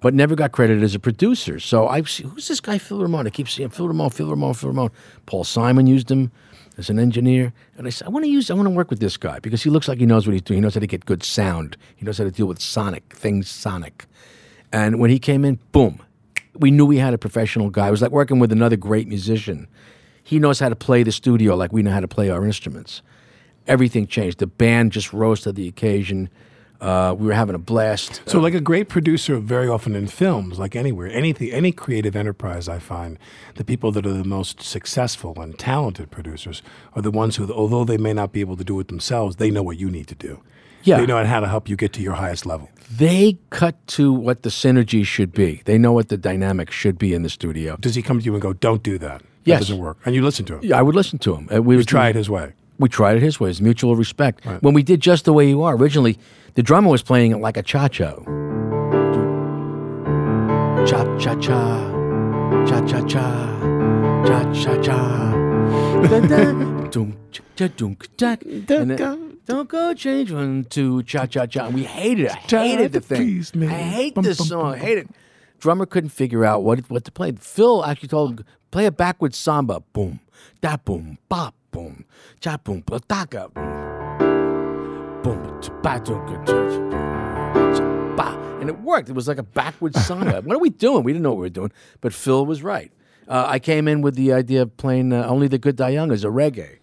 but never got credited as a producer. So I see, who's this guy, Phil Ramone? I keep seeing Phil Ramone, Phil Ramone, Phil Ramone. Paul Simon used him as an engineer, and I said, I want to use, I want to work with this guy because he looks like he knows what he's doing. He knows how to get good sound. He knows how to deal with sonic things, sonic. And when he came in, boom, we knew we had a professional guy. It was like working with another great musician. He knows how to play the studio like we know how to play our instruments. Everything changed. The band just rose to the occasion. Uh, we were having a blast. So, like a great producer, very often in films, like anywhere, anything, any creative enterprise, I find the people that are the most successful and talented producers are the ones who, although they may not be able to do it themselves, they know what you need to do. Yeah. they know how to help you get to your highest level. They cut to what the synergy should be. They know what the dynamic should be in the studio. Does he come to you and go, "Don't do that"? That Yes. doesn't work, and you listen to him. Yeah, I would listen to him. Uh, we You try it his way. We tried it his way. It's mutual respect. When we did Just the Way You Are, originally, the drummer was playing it like a cha cha. Cha cha cha. Cha cha cha. [laughs] Cha cha cha. Da, da, dunk, cha, cha, dunk, tack. And then, Don't go change one, two, cha cha cha. We hated it. I hated the to thing. please me. I hate Bum, this bum, song. I hate it. Drummer couldn't figure out what what to play. Phil actually told him, play a backwards samba. Boom, da boom, bop, boom, cha boom, plataka. Boom, cha, ba, dum, ga, cha, cha, cha, ba. And it worked. It was like a backwards samba. what are we doing? We didn't know what we were doing. But Phil was right. Uh, I came in with the idea of playing uh, Only the Good Die Young as a reggae.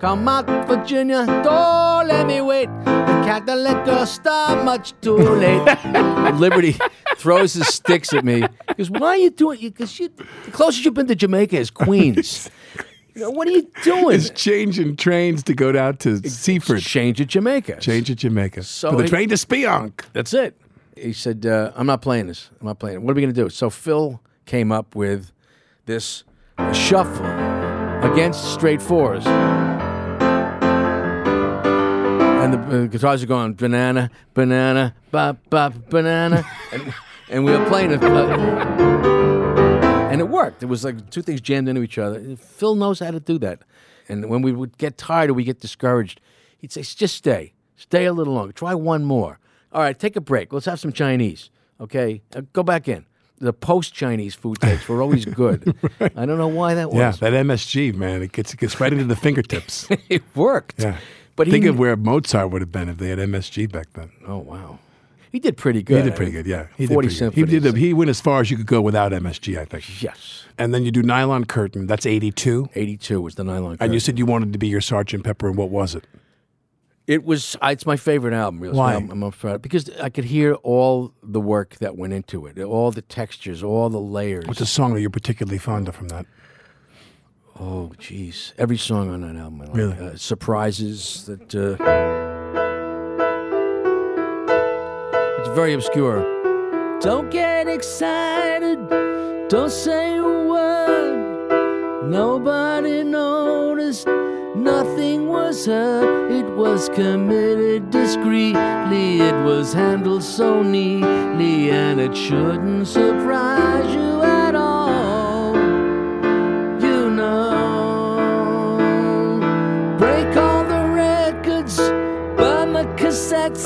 Come out, Virginia, don't let me wait. The Catholic girl star much too late. [laughs] Liberty throws his sticks at me. Because why are you doing? it? Because you, the closest you've been to Jamaica is Queens. You know, what are you doing? It's changing trains to go down to Seaford. Change at Jamaica. Change at Jamaica So for the it- train to Spionk. That's it. He said, uh, I'm not playing this. I'm not playing it. What are we going to do? So Phil came up with this shuffle against straight fours. And the uh, guitars are going banana, banana, bop, bop, banana. [laughs] and, and we were playing it. uh, and it worked. It was like two things jammed into each other. Phil knows how to do that. And when we would get tired or we get discouraged, he'd say, just stay. Stay a little longer. Try one more. All right, take a break. Let's have some Chinese. Okay? Uh, go back in. The post Chinese food takes were always [laughs] good. I don't know why that was. Yeah, that MSG, man, it gets, it gets right into the fingertips. [laughs] it worked. Yeah. But Think he, of where Mozart would have been if they had MSG back then. Oh, wow. He did pretty good. He did pretty good, yeah. He 40 did pretty good. He did. A, he went as far as you could go without MSG, I think. Yes. And then you do Nylon Curtain. That's eighty-two. 82 was the nylon Curtain. And you said you wanted to be your Sergeant Pepper, and what was it? It was. uh, It's my favorite album. Really. Why? I'm, I'm because I could hear all the work that went into it, all the textures, all the layers. What's a song that you're particularly fond of from that? Oh, jeez, every song on that album. I like. Really? Uh, surprises that. Uh, it's very obscure. Don't get excited. Don't say a word. Nobody noticed. Nothing was heard. It was committed discreetly. It was handled so neatly, and it shouldn't surprise you cassettes.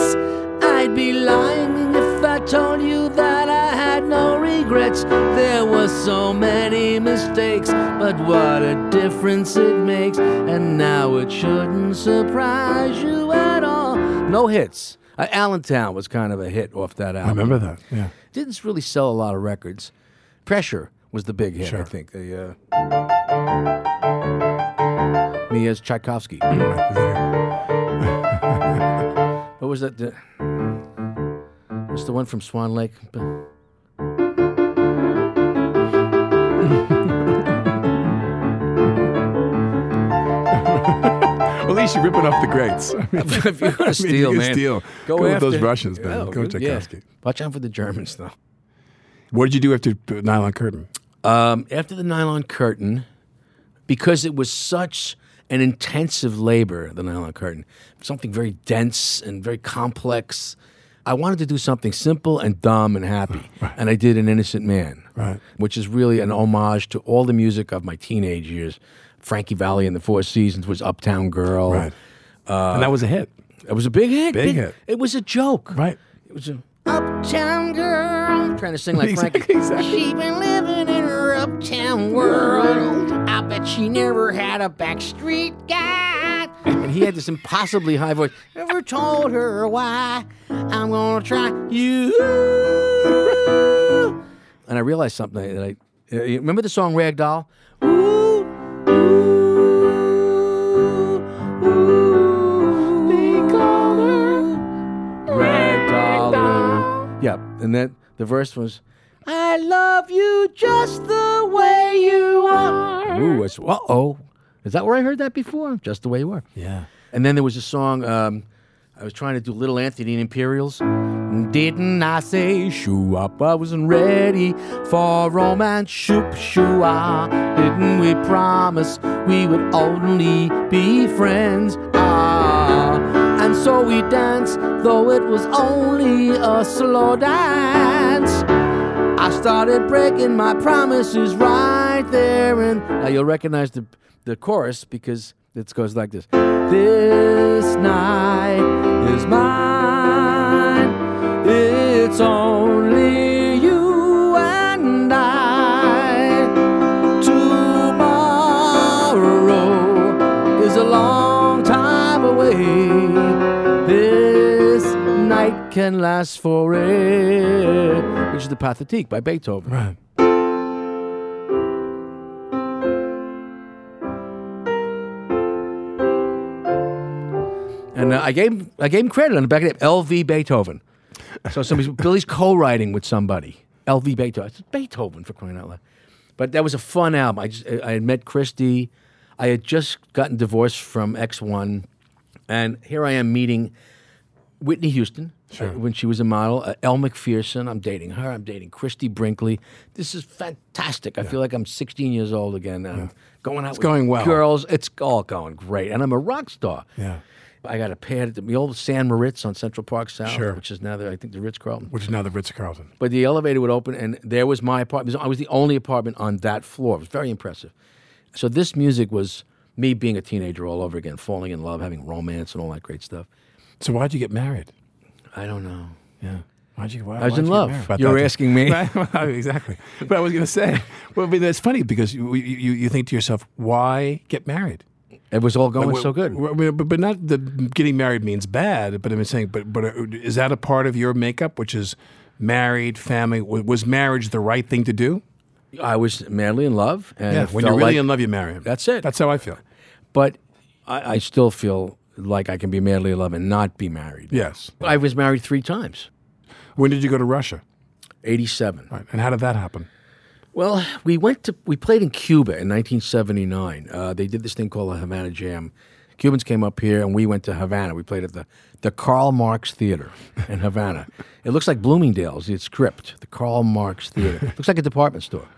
I'd be lying if I told you that I had no regrets. There were so many mistakes, but what a difference it makes. And now it shouldn't surprise you at all. No hits. Uh, Allentown was kind of a hit off that album. I remember that. Yeah. Didn't really sell a lot of records. Pressure was the big hit, I think. The, uh, me as Tchaikovsky. Was that? The, was the one from Swan Lake? [laughs] Well, at least you're ripping off the greats. [laughs] [laughs] I mean, if you're gonna I mean, steal, you man, steal. Go, Go with after those Russians, man. Yeah, Go good- yeah. Watch out for the Germans, though. What did you do after Nylon Curtain? Um, after the nylon curtain, because it was such an intensive labor, the nylon curtain, something very dense and very complex. I wanted to do something simple and dumb and happy, [laughs] and I did an innocent man, Right. which is really an homage to all the music of my teenage years. Frankie Valli and the Four Seasons was Uptown Girl. Right. Uh, and that was a hit. It was a big hit. Big hit. It was a joke. Right. It was a uptown girl trying to sing like [laughs] Exactly, Frankie. exactly. She been living in her uptown world. I she never had a backstreet guy. and he had this impossibly high voice. Never told her why. I'm gonna try you. And I realized something that I uh, remember the song Rag Doll. Ooh, ooh, ooh. They call her Rag Doll. Yeah, and then the verse was, I love you just the way you are. "Ooh, it's uh oh." Is that where I heard that before? Just the way you were. Yeah. And then there was a song. Um, I was trying to do Little Anthony and Imperials. Didn't I say shoo up? I wasn't ready for romance. Shoop shoo ah. Didn't we promise we would only be friends? Ah. And so we danced, though it was only a slow dance. I started breaking my promises right there, and now you'll recognize the the chorus because it goes like this: This night is mine. It's only you and I. Tomorrow is a long time away. Can last forever, which is the Pathétique by Beethoven. Right. And uh, I gave I gave him credit on the back of it, L.V. Beethoven. So somebody's [laughs] Billy's co-writing with somebody, L.V. Beethoven. It's Beethoven for crying out loud. But that was a fun album. I just I had met Christie. I had just gotten divorced from X one, and here I am meeting Whitney Houston, Sure. uh, when she was a model. Uh, Elle Macpherson, I'm dating her. I'm dating Christie Brinkley. This is fantastic. I feel like I'm 16 years old again. I'm going out It's with going well. girls. It's all going great. And I'm a rock star. Yeah. I got a pad at the, the old San Moritz on Central Park South, Sure. which is now, the, I think, the Ritz Carlton. Which is now the Ritz Carlton. But the elevator would open, and there was my apartment. I was the only apartment on that floor. It was very impressive. So this music was me being a teenager all over again, falling in love, having romance, and all that great stuff. So why'd you get married? I don't know. Yeah. Why'd you? Why, I was in you love. married? You're that- asking me. [laughs] Exactly. But I was going to say, [laughs] well, but that's funny because you, you you you think to yourself, why get married? It was all going Well, so good. well, well, But, but not that getting married means bad. But I'm saying, but but uh, is that a part of your makeup, which is married, family? Was marriage the right thing to do? I was madly in love. And Yeah. When you're really like- in love, you marry him. That's it. That's how I feel. But I, I still feel like I can be madly in love and not be married. Yes. I was married three times. When did you go to Russia? 87. Right. And how did that happen? Well, we went to we played in Cuba in 1979. Uh, they did this thing called the Havana Jam. Cubans came up here, and we went to Havana. We played at the the Karl Marx Theater in Havana. it looks like Bloomingdale's. It's crypt. The Karl Marx Theater looks like a department store.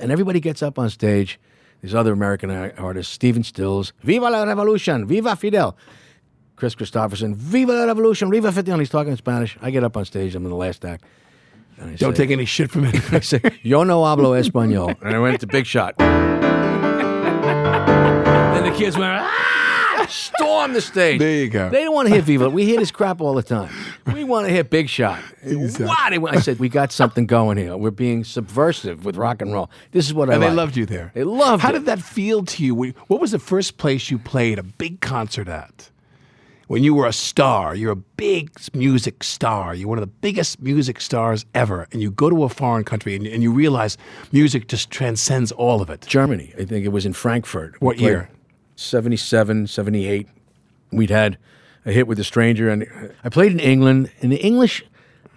And everybody gets up on stage. These other American artists, Stephen Stills, "Viva la Revolution! Viva Fidel!" Kris Kristofferson, "Viva la Revolution! Viva Fidel!" He's talking in Spanish. I get up on stage. I'm in the last act. and I Don't say- take any shit from it. [laughs] I say, Yo no hablo español. And I went to Big Shot. [laughs] then the kids went, ah! Storm the stage. There you go. They don't want to hear Viva. We hear this crap all the time. [laughs] We want to hear Big Shot. What? They went- I said, we got something going here. We're being subversive with rock and roll. This is what I And they like. loved you there. They loved How it. did that feel to you? What was the first place you played a big concert at? When you were a star, you're a big music star. You're one of the biggest music stars ever. And you go to a foreign country and, and you realize music just transcends all of it. Germany. I think it was in Frankfurt. We What played year? 77, 78. We'd had a hit with the stranger, and I played in England. And the English,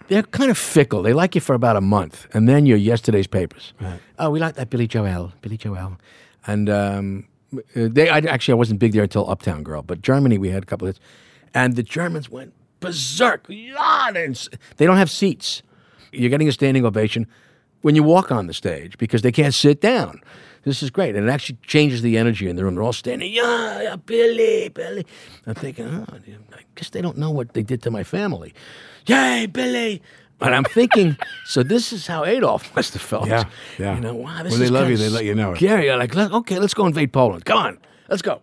they're kind of fickle. They like you for about a month, and then you're yesterday's papers. Oh, we like that Billy Joel, Billy Joel, and um, they. I, actually, I wasn't big there until Uptown Girl, but Germany, we had a couple of hits, and the Germans went berserk. They don't have seats. You're getting a standing ovation when you walk on the stage because they can't sit down. This is great. And it actually changes the energy in the room. They're all standing, yeah, yeah, Billy, Billy. I'm thinking, oh, I guess they don't know what they did to my family. Yay, Billy. And I'm thinking, [laughs] so this is how Adolf must have felt. Yeah, yeah. You know, wow, this When they love you, they let you know it. Scary. You're like, okay, let's go invade Poland. Come on, let's go.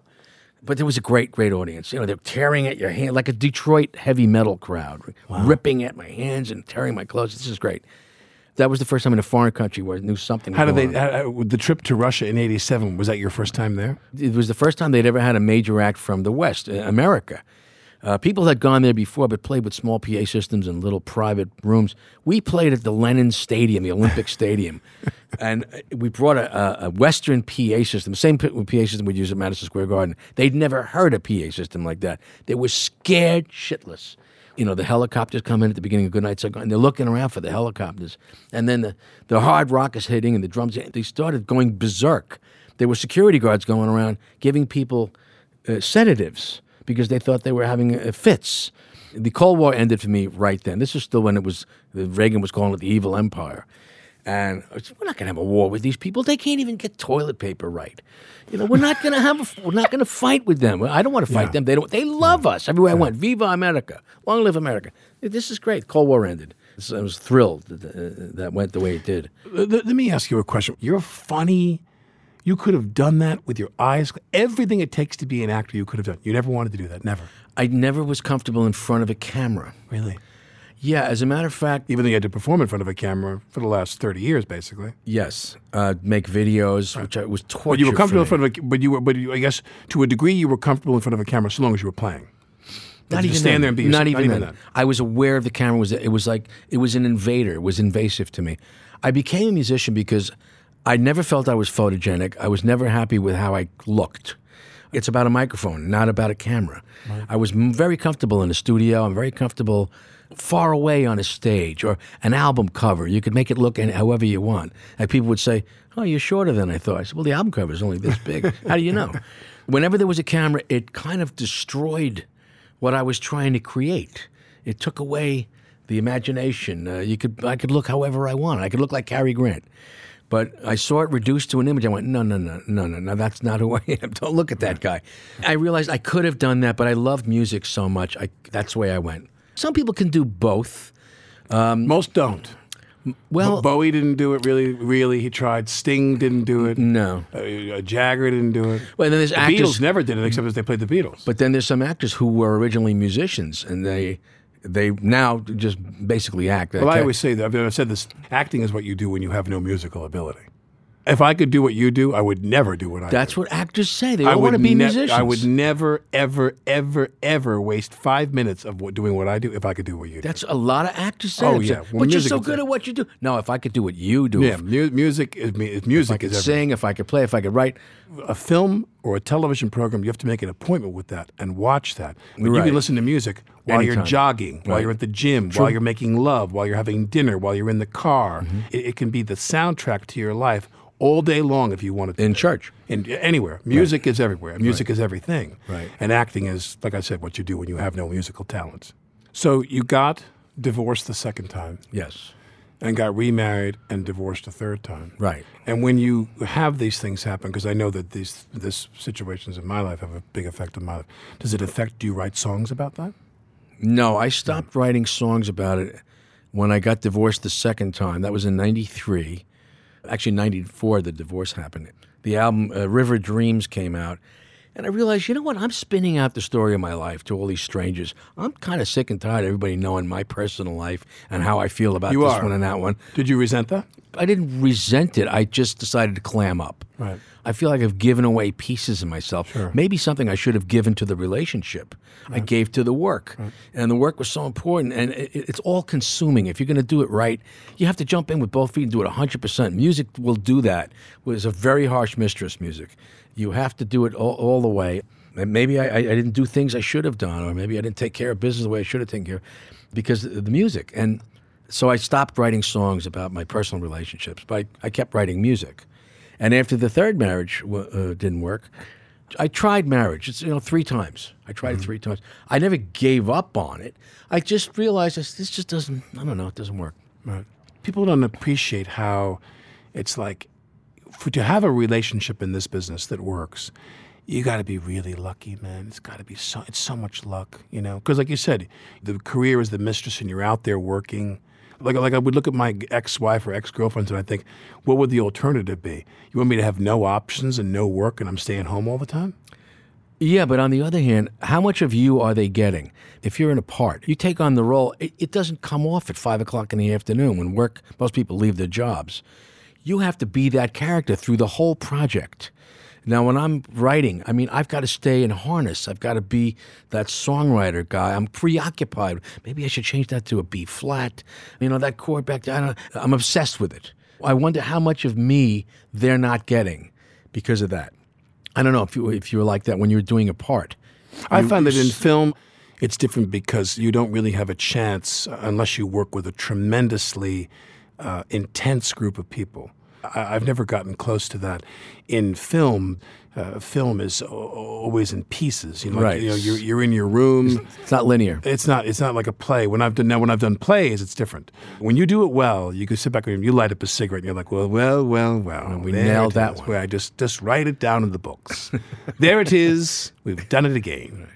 But there was a great, great audience. You know, they're tearing at your hand like a Detroit heavy metal crowd, ripping at my hands and tearing my clothes. This is great. That was the first time in a foreign country where I knew something. How did they, how, the trip to Russia in 87, was that your first time there? It was the first time they'd ever had a major act from the West, uh, America. Uh, people had gone there before, but played with small PA systems and little private rooms. We played at the Lenin Stadium, the Olympic [laughs] Stadium, and uh, we brought a, a, Western PA system, the same PA system we'd use at Madison Square Garden. They'd never heard a PA system like that. They were scared shitless. You know, the helicopters come in at the beginning of Good Night Saigon, and they're looking around for the helicopters. And then the, the hard rock is hitting, and the drums, they started going berserk. There were security guards going around giving people uh, sedatives because they thought they were having uh, fits. The Cold War ended for me right then. This is still when it was Reagan was calling it the evil empire, and said, we're not going to have a war with these people. They can't even get toilet paper right. You know, we're not going to have. A, we're not going to fight with them. I don't want to fight Yeah. them. They don't. They love us everywhere I went. Viva America! Long live America! This is great. Cold War ended. I was thrilled that, uh, that went the way it did. Let me ask you a question. You're funny. You could have done that with your eyes. Everything it takes to be an actor, you could have done. You never wanted to do that. Never. I never was comfortable in front of a camera. Really? Yeah, as a matter of fact, Even though you had to perform in front of a camera for the last 30 years, basically. Yes, uh, make videos, which I, was torture. But you were comfortable in front of a, but you were, but you, I guess to a degree you were comfortable in front of a camera so long as you were playing. Not even stand then. there and be not yourself? even, Not even then. I was aware of the camera. Was it was like it was an invader. It was invasive to me. I became a musician because I never felt I was photogenic. I was never happy with how I looked. It's about a microphone, not about a camera. I was very comfortable in a studio. I'm very comfortable far away on a stage or an album cover. You could make it look however you want. And people would say, "Oh, you're shorter than I thought." I said, "Well, the album cover is only this big. [laughs] How do you know?" Whenever there was a camera, it kind of destroyed what I was trying to create. It took away the imagination. Uh, you could I could look however I wanted. I could look like Cary Grant. But I saw it reduced to an image. I went, no, no, no, no, no, no. That's not who I am. [laughs] Don't look at that guy. I realized I could have done that, but I loved music so much. I, that's the way I went. Some people can do both. Most don't. Well, Bo- Bowie didn't do it really. Really, he tried. Sting didn't do it. no. Uh, uh, Jagger didn't do it. Well, then there's the actors. Beatles never did it, except as they played the Beatles. But then there's some actors who were originally musicians, and they they now just basically act. Well, I always say that. I've said this: acting is what you do when you have no musical ability. If I could do what you do, I would never do what I do. That's do. what actors say. They I want to be ne- musicians. I would never, ever, ever, ever waste five minutes of what, doing what I do if I could do what you do. That's a lot of actors say. Oh, yeah. Well, but you're so good at what you do. No, if I could do what you do, yeah, if mu- music is me- is I music could is everything. sing, if I could play, if I could write. a film or a television program, you have to make an appointment with that and watch that. But you can listen to music while you're Anytime. jogging, while you're at the gym, while you're making love, while you're having dinner, while you're in the car. Mm-hmm. It, it can be the soundtrack to your life all day long if you want to. In church. In, anywhere. Music is everywhere. Music is everything. Right. And acting is, like I said, what you do when you have no musical talents. So you got divorced the second time Yes. and got remarried and divorced a third time. Right. And when you have these things happen, because I know that these this situations in my life have a big effect on my life, does it affect? Do you write songs about that? No, I stopped writing songs about it when I got divorced the second time. That was in 93. Actually, 94, the divorce happened. The album uh, River Dreams came out. And I realized, you know what? I'm spinning out the story of my life to all these strangers. I'm kind of sick and tired of everybody knowing my personal life and how I feel about You this are. one and that one. Did you resent that? I didn't resent it. I just decided to clam up. Right. I feel like I've given away pieces of myself. Sure. Maybe something I should have given to the relationship. I gave to the work. And the work was so important. And it, it's all consuming. If you're going to do it right, you have to jump in with both feet and do it 100%. Music will do that. It was a very harsh mistress, music. You have to do it all, all the way. And maybe I, I didn't do things I should have done, or maybe I didn't take care of business the way I should have taken care of because of the music. And so I stopped writing songs about my personal relationships, but I, I kept writing music. And after the third marriage uh, didn't work, I tried marriage. It's you know three times. I tried it three times. I never gave up on it. I just realized this, this just doesn't. I don't know. It doesn't work. Right. People don't appreciate how it's like for to have a relationship in this business that works. You got to be really lucky, man. It's got to be so. It's so much luck, you know. Because, like you said, the career is the mistress, and you're out there working. Like, like I would look at my ex-wife or ex-girlfriends, and I think, what would the alternative be? You want me to have no options and no work, and I'm staying home all the time? Yeah, but on the other hand, how much of you are they getting? If you're in a part, you take on the role. It, it doesn't come off at five o'clock in the afternoon when work. Most people leave their jobs. You have to be that character through the whole project. Now, when I'm writing, I mean, I've got to stay in harness. I've got to be that songwriter guy. I'm preoccupied. Maybe I should change that to a B flat. You know, that chord back there. I don't, I'm obsessed with it. I wonder how much of me they're not getting because of that. I don't know if you if you were like that when you were doing a part. I find that in film, it's different because you don't really have a chance unless you work with a tremendously uh, intense group of people. I, I've never gotten close to that. In film, uh, film is always in pieces. You know, like, Right. you know, you're, you're in your room. It's not linear. It's not. It's not like a play. When I've done now, when I've done plays, it's different. When you do it well, you can sit back and you light up a cigarette, and you're like, well, well, well, well. And we nailed that one. Where I just just write it down in the books. [laughs] there it is. We've done it again.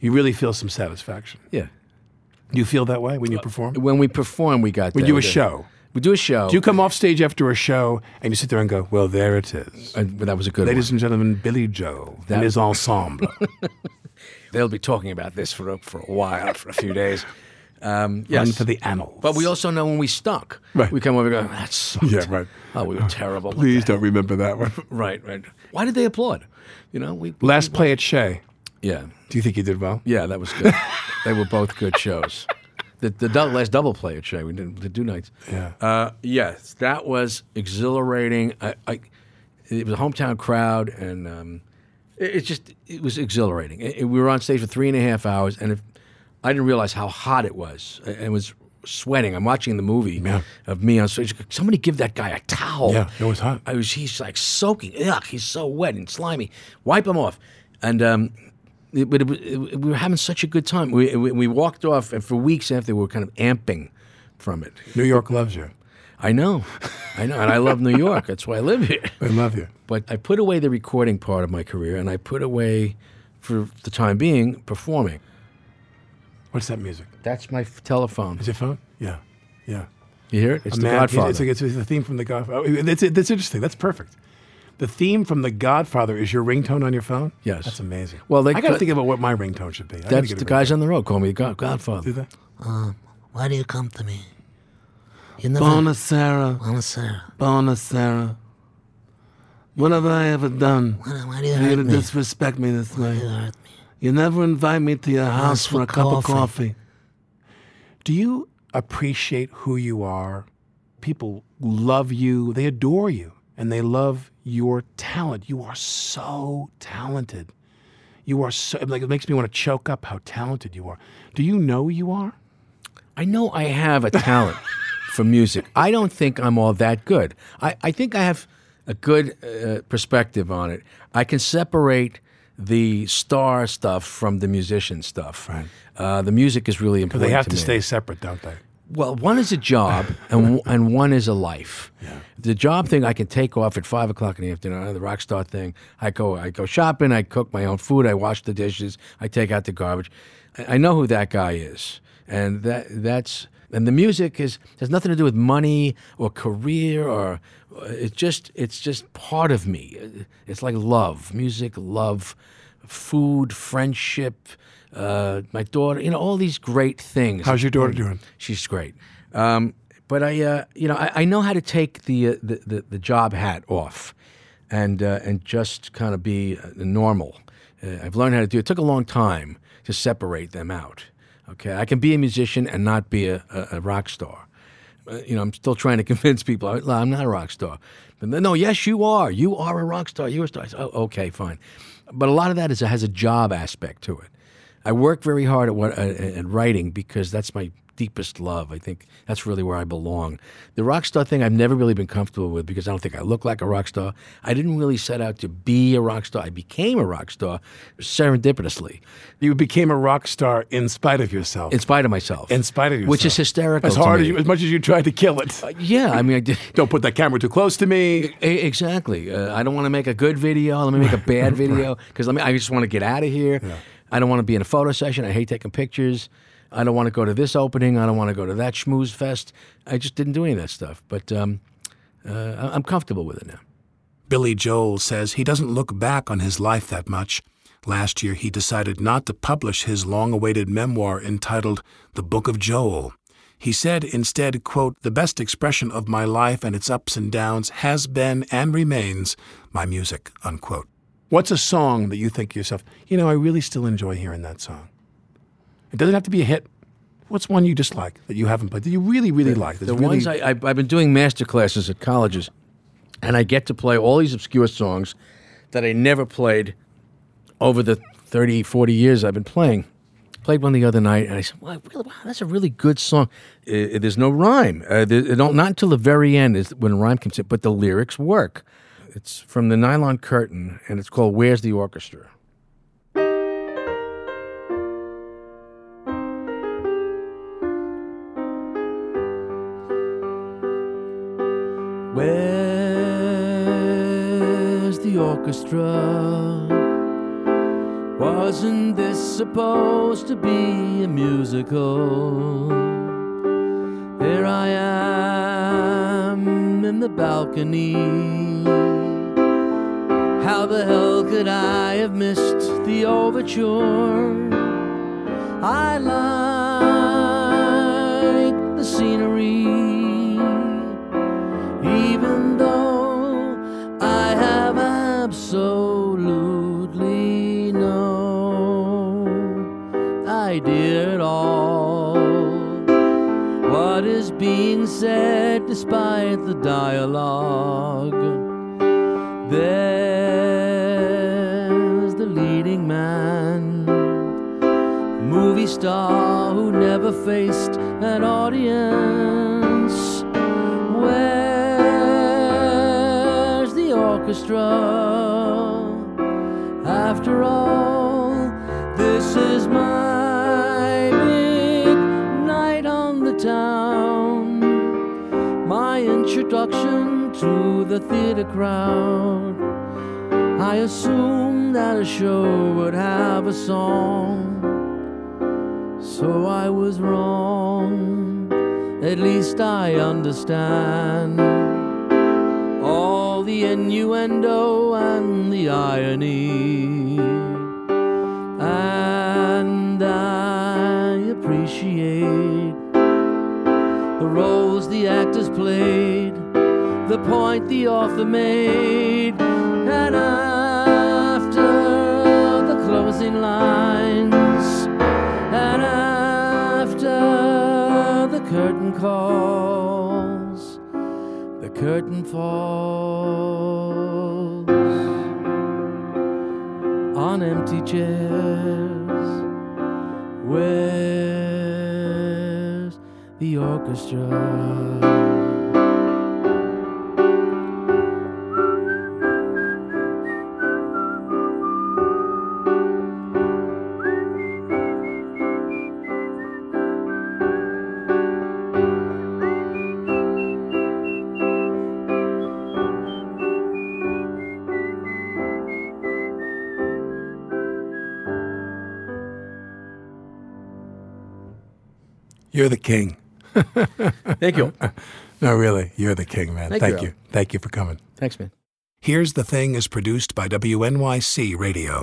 You really feel some satisfaction. Yeah. Do you feel that way when you perform? When we perform, we got We that. do a show. We do a show. Do you come off stage after a show and you sit there and go, "Well, there it is." And that was a good Ladies one. and gentlemen, Billy Joel That- and his ensemble. [laughs] They'll be talking about this for a, for a while, for a few days. Um, [laughs] Run for the annals. But we also know when we stunk. Right. We come over and go, that sucked. Yeah, right. Oh, we were terrible. Please don't remember that one. [laughs] Right, right. Why did they applaud? You know, we. Last play at Shea. Yeah. Do you think you did well? Yeah, that was good. they were both good shows. The, the last double play at Shea, we did the two nights. Yeah. Uh, yes, that was exhilarating. I, I, it was a hometown crowd, and um, it, it just it was exhilarating. It- it- we were on stage for three and a half hours, and if, I didn't realize how hot it was. It was sweating. I'm watching the movie Yeah. of me on stage. Somebody give that guy a towel. Yeah, it was hot. I was. He's like soaking. Ugh, he's so wet and slimy. Wipe him off. And um, It- but it, it- we were having such a good time. We, we, we walked off, and for weeks after, we were kind of amping from it. New York loves you. I know, [laughs] I know, and I love New York. That's why I live here. I love you. But I put away the recording part of my career, and I put away, for the time being, performing. What's that music? That's my f- telephone. Is your phone? Yeah, yeah. You hear it? It's A the man- Godfather. It's, it's, it's the theme from the Godfather. Oh, That's, that's interesting. That's perfect. The theme from the Godfather is your ringtone on your phone. Yes. that's amazing. Well, they I got to think about what my ringtone should be. I gotta That's get a the ringtone. guys on the road call me God, Godfather. Do that. Um, why do you come to me? You never. Bonasera, Bonasera. Bonasera. What have I ever done Why, why do you for you hurt to me? disrespect me this way? You hurt me. You never invite me to your house for for a cup of coffee. coffee. Do you appreciate who you are? People love you, they adore you, and they love your talent. You are so talented. You are so like it makes me want to choke up how talented you are. Do you know you are? I know I have a talent for music. I don't think I'm all that good. I, I think I have a good uh, perspective on it. I can separate the star stuff from the musician stuff. Right. Uh, the music is really important. they have to me. stay separate, don't they? Well, one is a job [laughs] and and one is a life. The job thing I can take off at five o'clock in the afternoon. The rock star thing, I go I go shopping. I cook my own food. I wash the dishes. I take out the garbage. I, I know who that guy is, and that that's and the music is has nothing to do with money or career or it's just it's just part of me. It's like love, music, love, food, friendship. Uh, my daughter, you know, all these great things. How's your daughter doing? She's great. Um, but I, uh, you know, I, I know how to take the, uh, the, the the job hat off, and uh, and just kind of be uh, normal. Uh, I've learned how to do it. It took a long time to separate them out. Okay, I can be a musician and not be a, a, a rock star. Uh, you know, I'm still trying to [laughs] convince people "No, I'm not a rock star. But then, no, yes, you are. You are a rock star. You're a star. I said, oh, okay, fine. But a lot of that is has a job aspect to it. I work very hard at what uh, at writing because that's my deepest love. I think that's really where I belong. The rock star thing I've never really been comfortable with because I don't think I look like a rock star. I didn't really set out to be a rock star. I became a rock star serendipitously, You became a rock star in spite of yourself. in spite of myself. in spite of yourself. which is hysterical. As hard as you, as much as you tried to kill it. yeah, I mean, I did. Don't put that camera too close to me. E- Exactly. Uh, I don't want to make a good video. Let me make a bad [laughs] video because let me. I just want to get out of here. I don't want to be in a photo session. I hate taking pictures. I don't want to go to this opening. I don't want to go to that schmooze fest. I just didn't do any of that stuff. But um, uh, I'm comfortable with it now. Billy Joel says he doesn't look back on his life that much. Last year, he decided not to publish his long awaited memoir entitled The Book of Joel. He said instead, quote, The best expression of my life and its ups and downs has been and remains my music, unquote. What's a song that you think to yourself, you know, I really still enjoy hearing that song? It doesn't have to be a hit. What's one you dislike that you haven't played that you really, really like? that's The really, ones I, I, I've been doing master classes at colleges, and I get to play all these obscure songs that I never played over the 30, 40 years I've been playing. Played one the other night, and I said, "Wow, really, wow that's a really good song." Uh, there's no rhyme. Uh, there, it don't, not until the very end is when rhyme comes in, but the lyrics work. It's from the Nylon Curtain, and it's called "Where's the Orchestra." Where's the orchestra? Wasn't this supposed to be a musical? Here I am in the balcony. How the hell could I have missed the overture? I like the scenery even though I have absolutely no idea at all what is being said despite the dialogue. Star who never faced an audience. Where's the orchestra? After all, This is my big night on the town. My introduction to the theater crowd. I assumed that a show would have a song. So I was wrong. At least I understand all the innuendo and the irony. And I appreciate the roles the actors played, the point the author made, and after calls, the curtain falls on empty chairs. Where's the orchestra? You're the king. [laughs] Thank you. [laughs] No, really, you're the king, man. Thank Thank, you, you. Thank you for coming. Thanks, man. Here's the Thing is produced by WNYC Radio.